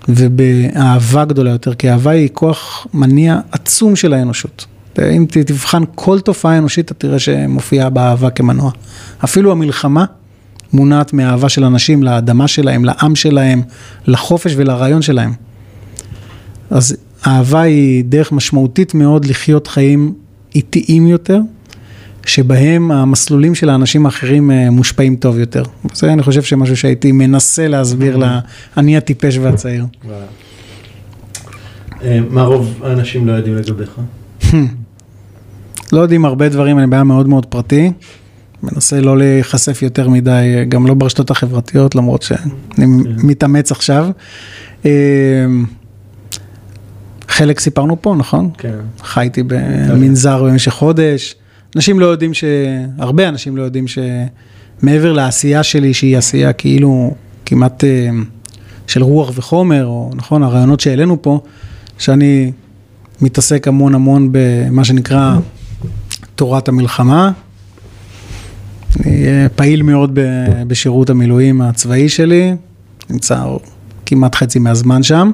Speaker 2: ובאהבה גדולה יותר, כי אהבה היא כוח מניע עצום של האנושות. אם תבחן כל תופעה אנושית, אתה תראה שמופיעה באהבה כמנוע. אפילו המלחמה מונעת מהאהבה של אנשים לאדמה שלהם, לעם שלהם, לחופש ולרעיון שלהם. אז אהבה היא דרך משמעותית מאוד לחיות חיים איטיים יותר, שבהם המסלולים של האנשים האחרים אה, מושפעים טוב יותר. זה אני חושב שמשהו שהייתי מנסה להסביר לאני הטיפש והצעיר.
Speaker 1: אה, מה רוב האנשים לא יודעים לגביך?
Speaker 2: לא יודעים הרבה דברים, אני בעיה מאוד מאוד פרטי. מנסה לא להיחשף יותר מדי, גם לא ברשתות החברתיות, למרות שאני מתאמץ עכשיו. אה, חלק סיפרנו פה, נכון?
Speaker 1: כן.
Speaker 2: חייתי במנזר במשך חודש. אנשים לא יודעים ש... הרבה אנשים לא יודעים שמעבר לעשייה שלי, שהיא עשייה כאילו כמעט אה, של רוח וחומר, או נכון, הרעיונות שהעלינו פה, שאני מתעסק המון המון במה שנקרא תורת המלחמה. אני אה, פעיל מאוד בשירות המילואים הצבאי שלי, נמצא כמעט חצי מהזמן שם.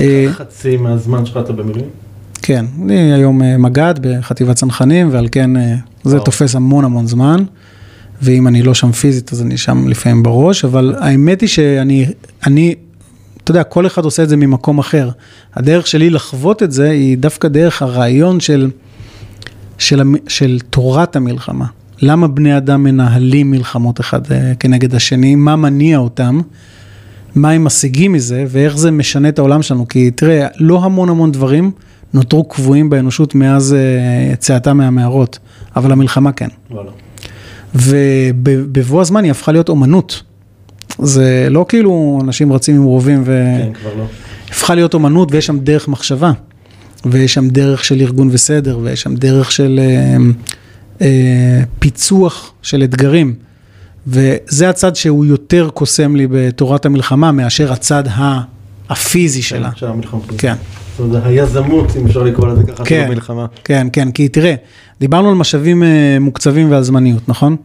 Speaker 2: אה,
Speaker 1: חצי מהזמן שלך אתה במילואים?
Speaker 2: כן, אני היום אה, מג"ד בחטיבת צנחנים, ועל כן אה, זה. תופס המון המון זמן. ואם אני לא שם פיזית, אז אני שם לפעמים בראש, אבל האמת היא שאני, אני, אתה יודע, כל אחד עושה את זה ממקום אחר. הדרך שלי לחוות את זה היא דווקא דרך הרעיון של, של, המ- של תורת המלחמה. למה בני אדם מנהלים מלחמות אחד אה, כנגד השני, מה מניע אותם, מה הם משיגים מזה ואיך זה משנה את העולם שלנו. כי תראה, לא המון המון דברים נותרו קבועים באנושות מאז אה, יציאתה מהמערות, אבל המלחמה כן.
Speaker 1: וואלה.
Speaker 2: ובבוא הזמן היא הפכה להיות אומנות. זה לא כאילו אנשים רצים עם רובים ו...
Speaker 1: כן, כבר לא.
Speaker 2: הפכה להיות אומנות ויש שם דרך מחשבה. ויש שם דרך של ארגון וסדר, ויש שם דרך של אה, אה, פיצוח של אתגרים. וזה הצד שהוא יותר קוסם לי בתורת המלחמה מאשר הצד ה- הפיזי שלה.
Speaker 1: של המלחמה.
Speaker 2: כן.
Speaker 1: זאת אומרת, היזמות, אם אפשר לקרוא לזה ככה, של
Speaker 2: כן.
Speaker 1: המלחמה.
Speaker 2: כן, כן, כי תראה, דיברנו על משאבים אה, מוקצבים ועל זמניות, נכון?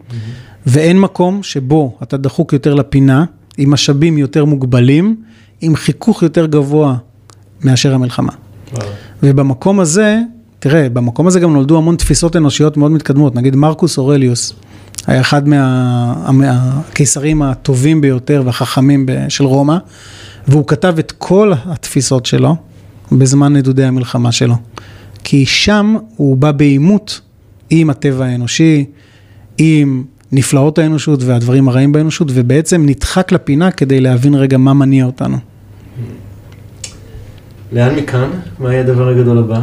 Speaker 2: ואין מקום שבו אתה דחוק יותר לפינה, עם משאבים יותר מוגבלים, עם חיכוך יותר גבוה מאשר המלחמה. ובמקום הזה, תראה, במקום הזה גם נולדו המון תפיסות אנושיות מאוד מתקדמות. נגיד מרקוס אורליוס היה אחד מה- מהקיסרים הטובים ביותר והחכמים ב- של רומא, והוא כתב את כל התפיסות שלו בזמן נדודי המלחמה שלו. כי שם הוא בא בעימות עם הטבע האנושי, עם נפלאות האנושות והדברים הרעים באנושות, ובעצם נדחק לפינה כדי להבין רגע מה מניע אותנו.
Speaker 1: לאן מכאן? מה יהיה הדבר הגדול הבא?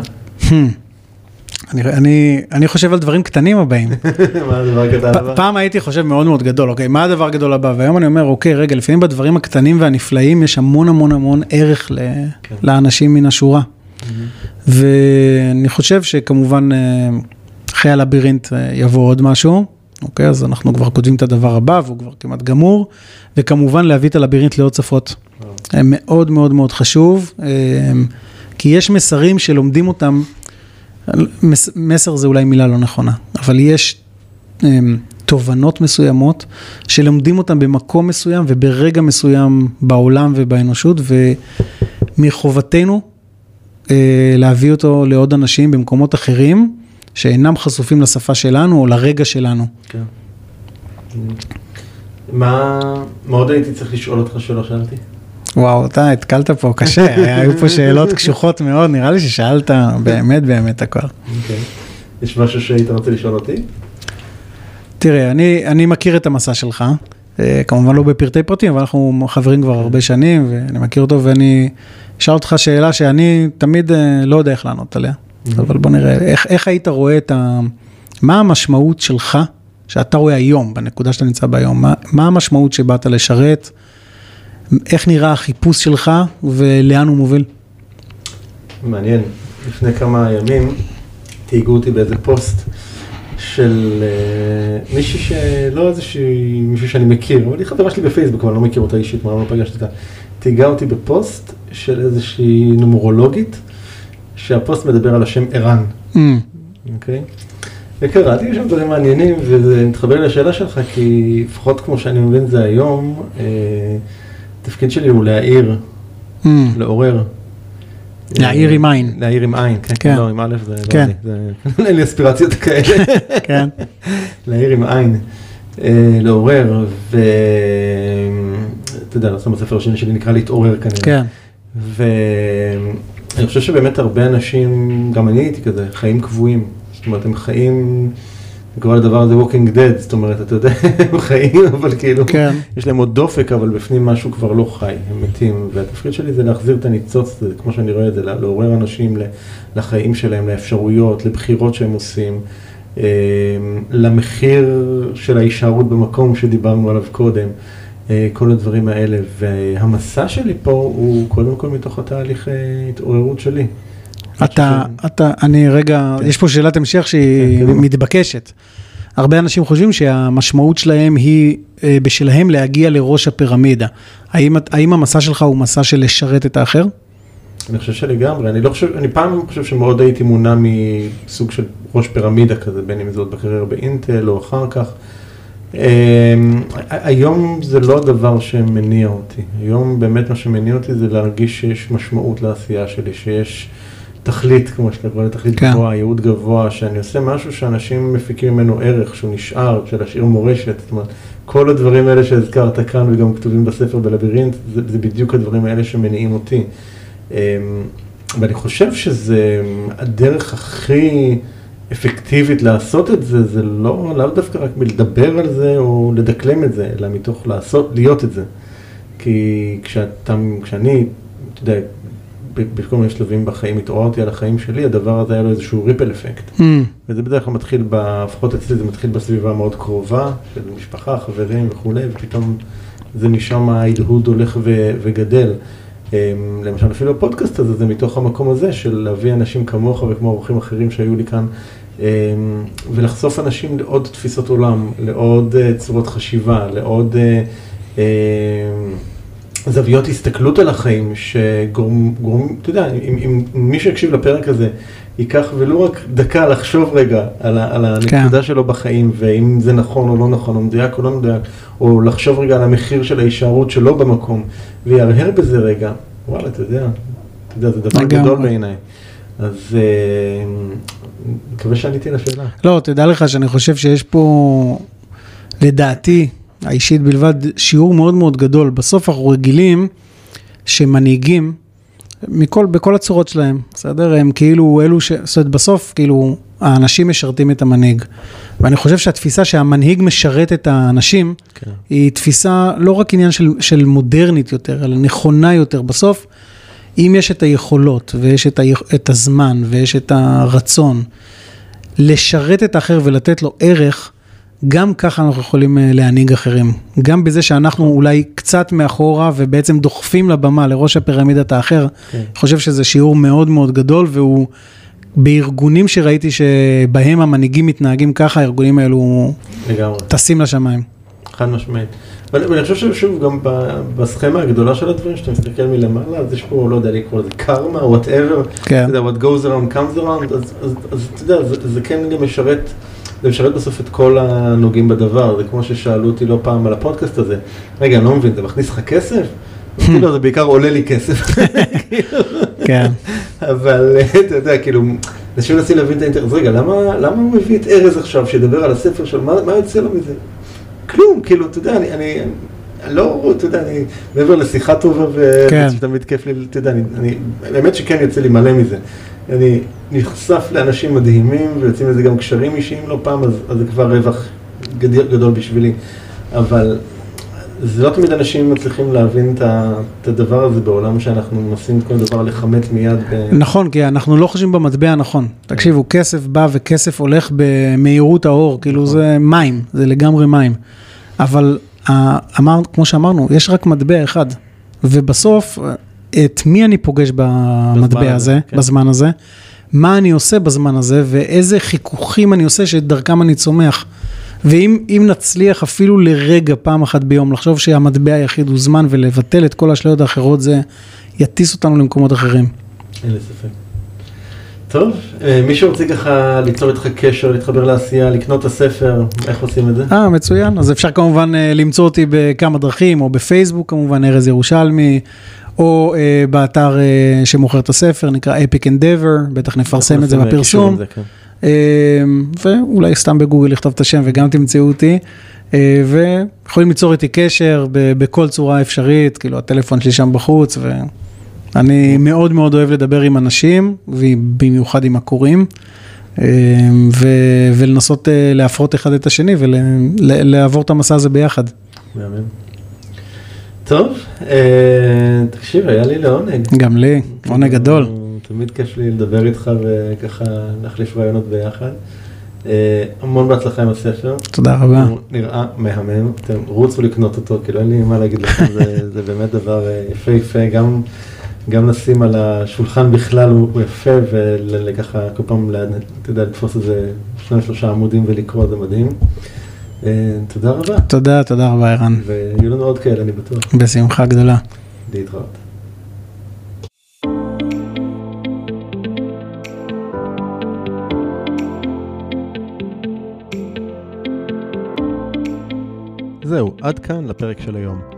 Speaker 2: אני, אני, אני חושב על דברים קטנים הבאים.
Speaker 1: מה הדבר הגדול הבא?
Speaker 2: פעם הייתי חושב מאוד מאוד גדול, אוקיי, מה הדבר הגדול הבא? והיום אני אומר, אוקיי, רגע, לפעמים בדברים הקטנים והנפלאים יש המון המון המון ערך ל,
Speaker 1: כן.
Speaker 2: לאנשים מן השורה. ואני חושב שכמובן, אה, אחרי הלבירינט אה, יבוא עוד משהו, אוקיי, אז אנחנו כבר כותבים את הדבר הבא, והוא כבר כמעט גמור, וכמובן להביא את הלבירינט לעוד שפות. אה, מאוד מאוד מאוד חשוב, כי יש מסרים שלומדים אותם, מס, מסר זה אולי מילה לא נכונה, אבל יש אמ, תובנות מסוימות שלומדים אותן במקום מסוים וברגע מסוים בעולם ובאנושות ומחובתנו אה, להביא אותו לעוד אנשים במקומות אחרים שאינם חשופים לשפה שלנו או לרגע שלנו.
Speaker 1: כן. מה מה עוד הייתי צריך לשאול אותך שלא שאלתי?
Speaker 2: וואו, אתה התקלת פה קשה, היו פה שאלות קשוחות מאוד, נראה לי ששאלת באמת באמת הכל.
Speaker 1: אוקיי. יש משהו שהיית רוצה לשאול אותי?
Speaker 2: תראה, אני, אני מכיר את המסע שלך, אה, כמובן לא בפרטי פרטים, אבל אנחנו חברים כבר הרבה שנים, ואני מכיר אותו, ואני אשאל אותך שאלה שאני תמיד אה, לא יודע איך לענות עליה, אבל בוא נראה, איך, איך היית רואה את ה... מה המשמעות שלך, שאתה רואה היום, בנקודה שאתה נמצא בה היום, מה, מה המשמעות שבאת לשרת, איך נראה החיפוש שלך ולאן הוא מוביל?
Speaker 1: מעניין, לפני כמה ימים תהיגו אותי באיזה פוסט של uh, מישהי שלא איזושהי, מישהו שאני מכיר, אבל היא חברה שלי בפייסבוק, אבל אני לא מכיר אותה אישית, מעולם לא פגשתי אותה. תהיגה אותי בפוסט של איזושהי נומרולוגית, שהפוסט מדבר על השם ערן,
Speaker 2: Mm,
Speaker 1: אוקיי? וקראתי שם דברים מעניינים, וזה מתחבר לשאלה שלך, כי לפחות כמו שאני מבין זה היום, אה, התפקיד שלי הוא להעיר,
Speaker 2: mm,
Speaker 1: לעורר.
Speaker 2: להעיר עם עין.
Speaker 1: להעיר עם עין, כן,
Speaker 2: כן.
Speaker 1: לא, עם א' זה,
Speaker 2: כן.
Speaker 1: לא זה, אין לי אספירציות כאלה.
Speaker 2: כן,
Speaker 1: להעיר עם עין, אה, לעורר, ואתה יודע, לעשות בספר השני שלי נקרא להתעורר כנראה.
Speaker 2: כן,
Speaker 1: ואני חושב שבאמת הרבה אנשים, גם אני הייתי כזה, חיים קבועים. זאת אומרת, הם חיים, נקרא לדבר הזה walking dead, זאת אומרת, אתה יודע, הם חיים, אבל כאילו,
Speaker 2: כן.
Speaker 1: יש להם עוד דופק, אבל בפנים משהו כבר לא חי, הם מתים. והתפקיד שלי זה להחזיר את הניצוץ, זה, כמו שאני רואה את זה, לעורר אנשים לחיים שלהם, לאפשרויות, לבחירות שהם עושים. אה, למחיר של ההישארות במקום שדיברנו עליו קודם, אה, כל הדברים האלה. והמסע שלי פה הוא קודם כל מתוך התהליך אה, התעוררות שלי.
Speaker 2: אתה, אתה, אני רגע,
Speaker 1: כן.
Speaker 2: יש פה שאלת המשך שהיא
Speaker 1: כן, קדימה.
Speaker 2: מתבקשת. הרבה אנשים חושבים שהמשמעות שלהם היא אה, בשלהם להגיע לראש הפירמידה. האם, האם המסע שלך הוא מסע של לשרת את האחר?
Speaker 1: אני חושב שלגמרי, אני לא חושב, אני פעם חושב שמאוד הייתי מונע מסוג של ראש פירמידה כזה, בין אם זה עוד בקריירה באינטל או אחר כך. אמ, היום זה לא הדבר שמניע אותי, היום באמת מה שמניע אותי זה להרגיש שיש משמעות לעשייה שלי, שיש תכלית, כמו שאתה קורא לתכלית
Speaker 2: כן.
Speaker 1: גבוהה, ייעוד גבוה, שאני עושה משהו שאנשים מפיקים ממנו ערך, שהוא נשאר, של להשאיר מורשת, זאת אומרת, כל הדברים האלה שהזכרת כאן וגם כתובים בספר בלבירינט, זה, זה בדיוק הדברים האלה שמניעים אותי. אמ, ואני חושב שזה הדרך הכי אפקטיבית לעשות את זה, זה לא, לאו דווקא רק מלדבר על זה או לדקלם את זה, אלא מתוך לעשות, להיות את זה. כי כשאתה, כשאני, אתה יודע, בכל מיני שלבים בחיים התעוררתי על החיים שלי, הדבר הזה היה לו איזשהו ריפל אפקט.
Speaker 2: Mm,
Speaker 1: וזה בדרך כלל מתחיל, לפחות אצלי זה מתחיל בסביבה מאוד קרובה, של משפחה, חברים וכולי, ופתאום זה משם ההדהוד הולך ו- וגדל. אמ, למשל אפילו הפודקאסט הזה, זה מתוך המקום הזה של להביא אנשים כמוך וכמו אורחים אחרים שהיו לי כאן, אמ, ולחשוף אנשים לעוד תפיסות עולם, לעוד אה, צורות חשיבה, לעוד אה, אמ, זוויות הסתכלות על החיים שגורמים, אתה יודע, אם, אם מי שיקשיב לפרק הזה ייקח ולו רק דקה לחשוב רגע על, ה, על הנקודה
Speaker 2: כן.
Speaker 1: שלו בחיים, ואם זה נכון או לא נכון, או מדויק או לא מדויק, או לחשוב רגע על המחיר של ההישארות שלו במקום, ויהרהר בזה רגע, וואלה, אתה יודע, אתה יודע, זה דבר. גדול בעיניי. אז אה, מקווה שעניתי לשאלה.
Speaker 2: לא, תדע לך שאני חושב שיש פה, לדעתי, האישית בלבד, שיעור מאוד מאוד גדול. בסוף אנחנו רגילים שמנהיגים, מכל, בכל הצורות שלהם, בסדר? הם כאילו אלו ש... זאת אומרת, בסוף, כאילו, האנשים משרתים את המנהיג. ואני חושב שהתפיסה שהמנהיג משרת את האנשים,
Speaker 1: כן.
Speaker 2: היא תפיסה לא רק עניין של, של מודרנית יותר, אלא נכונה יותר. בסוף, אם יש את היכולות, ויש את, ה, את הזמן, ויש את הרצון לשרת את האחר ולתת לו ערך, גם ככה אנחנו יכולים אה, להנהיג אחרים. גם בזה שאנחנו אולי קצת מאחורה ובעצם דוחפים לבמה לראש הפירמידת האחר,
Speaker 1: כן.
Speaker 2: אני חושב שזה שיעור מאוד מאוד גדול והוא בארגונים שראיתי שבהם המנהיגים מתנהגים ככה, הארגונים האלו
Speaker 1: לגמרי.
Speaker 2: טסים לשמיים.
Speaker 1: חד משמעית. ואני ואני חושב ששוב, גם בסכמה הגדולה של הדברים, שאתה מסתכל מלמעלה, אז יש פה, לא יודע לקרוא לזה קרמה, whatever,
Speaker 2: כן.
Speaker 1: אתה יודע, what goes around comes around, אז אתה יודע, זה, זה כן גם משרת, זה משרת בסוף את כל הנוגעים בדבר, זה כמו ששאלו אותי לא פעם על הפודקאסט הזה, רגע, אני לא מבין, זה מכניס לך כסף? אמרתי לו, זה בעיקר עולה לי כסף.
Speaker 2: כן.
Speaker 1: אבל אתה יודע, כאילו, אנשים מנסים להבין את האינטרס, רגע, למה, למה הוא מביא את ארז עכשיו, שידבר על הספר שלו, מה, מה יוצא לו מזה? כלום, כאילו, אתה יודע, אני, אני לא, אתה יודע, אני, מעבר לשיחה טובה,
Speaker 2: כן.
Speaker 1: ותמיד כיף לי, אתה יודע, אני, האמת שכן יוצא לי מלא מזה. אני נחשף לאנשים מדהימים, ויוצאים לזה גם קשרים אישיים לא פעם, אז, אז זה כבר רווח גדול, גדול בשבילי. אבל זה לא תמיד אנשים מצליחים להבין את, הדבר הזה בעולם שאנחנו מנסים כל דבר לכמת מיד. ב...
Speaker 2: נכון, כי אנחנו לא חושבים במטבע הנכון. תקשיבו, כסף בא וכסף הולך במהירות האור, כאילו זה מים, זה לגמרי מים. אבל אמר, כמו שאמרנו, יש רק מטבע אחד, ובסוף, את מי אני פוגש במטבע
Speaker 5: הזה,
Speaker 2: הזה,
Speaker 5: כן.
Speaker 2: בזמן הזה, מה אני עושה בזמן הזה, ואיזה חיכוכים אני עושה שדרכם אני צומח. ואם אם נצליח אפילו לרגע פעם אחת ביום לחשוב שהמטבע היחיד הוא זמן ולבטל את כל האשליות האחרות, זה יטיס אותנו למקומות אחרים.
Speaker 5: אין לי ספק. טוב, אה, מישהו רוצה ככה ליצור איתך קשר, להתחבר לעשייה, לקנות את הספר, איך עושים את זה?
Speaker 2: אה, מצוין. אז אפשר כמובן אה, למצוא אותי בכמה דרכים, או בפייסבוק כמובן, ארז ירושלמי, או אה, באתר אה, שמוכר את הספר, נקרא Epic Endeavor, בטח נפרסם את זה בפרסום.
Speaker 5: זה, כן.
Speaker 2: אה, ואולי סתם בגוגל לכתוב את השם וגם תמצאו אותי. אה, ויכולים ליצור איתי קשר ב- בכל צורה אפשרית, כאילו הטלפון שלי שם בחוץ, ואני מאוד מאוד אוהב לדבר עם אנשים, ובמיוחד עם הקוראים, אה, ו- ולנסות אה, להפרות אחד את השני ולעבור את המסע הזה ביחד.
Speaker 5: טוב, אה, תקשיב, היה לי לעונג.
Speaker 2: גם לי, עונג גדול.
Speaker 5: תמיד כיף לי לדבר איתך וככה להחליף רעיונות ביחד. אה, המון בהצלחה עם הספר.
Speaker 2: תודה רבה.
Speaker 5: הוא נראה מהמם, אתם רוצו לקנות אותו, כאילו אין לי מה להגיד לכם, זה, באמת דבר יפהפה, גם, גם לשים על השולחן בכלל הוא, הוא יפה, וככה כל פעם, אתה יודע, לתפוס איזה שניים שלושה עמודים ולקרוא, זה מדהים. אה, תודה רבה,
Speaker 2: תודה, תודה רבה ערן.
Speaker 5: ויהיו לנו עוד כאלה, אני בטוח.
Speaker 2: בשמחה גדולה.
Speaker 5: להתראות.
Speaker 1: זהו, עד כאן לפרק של היום.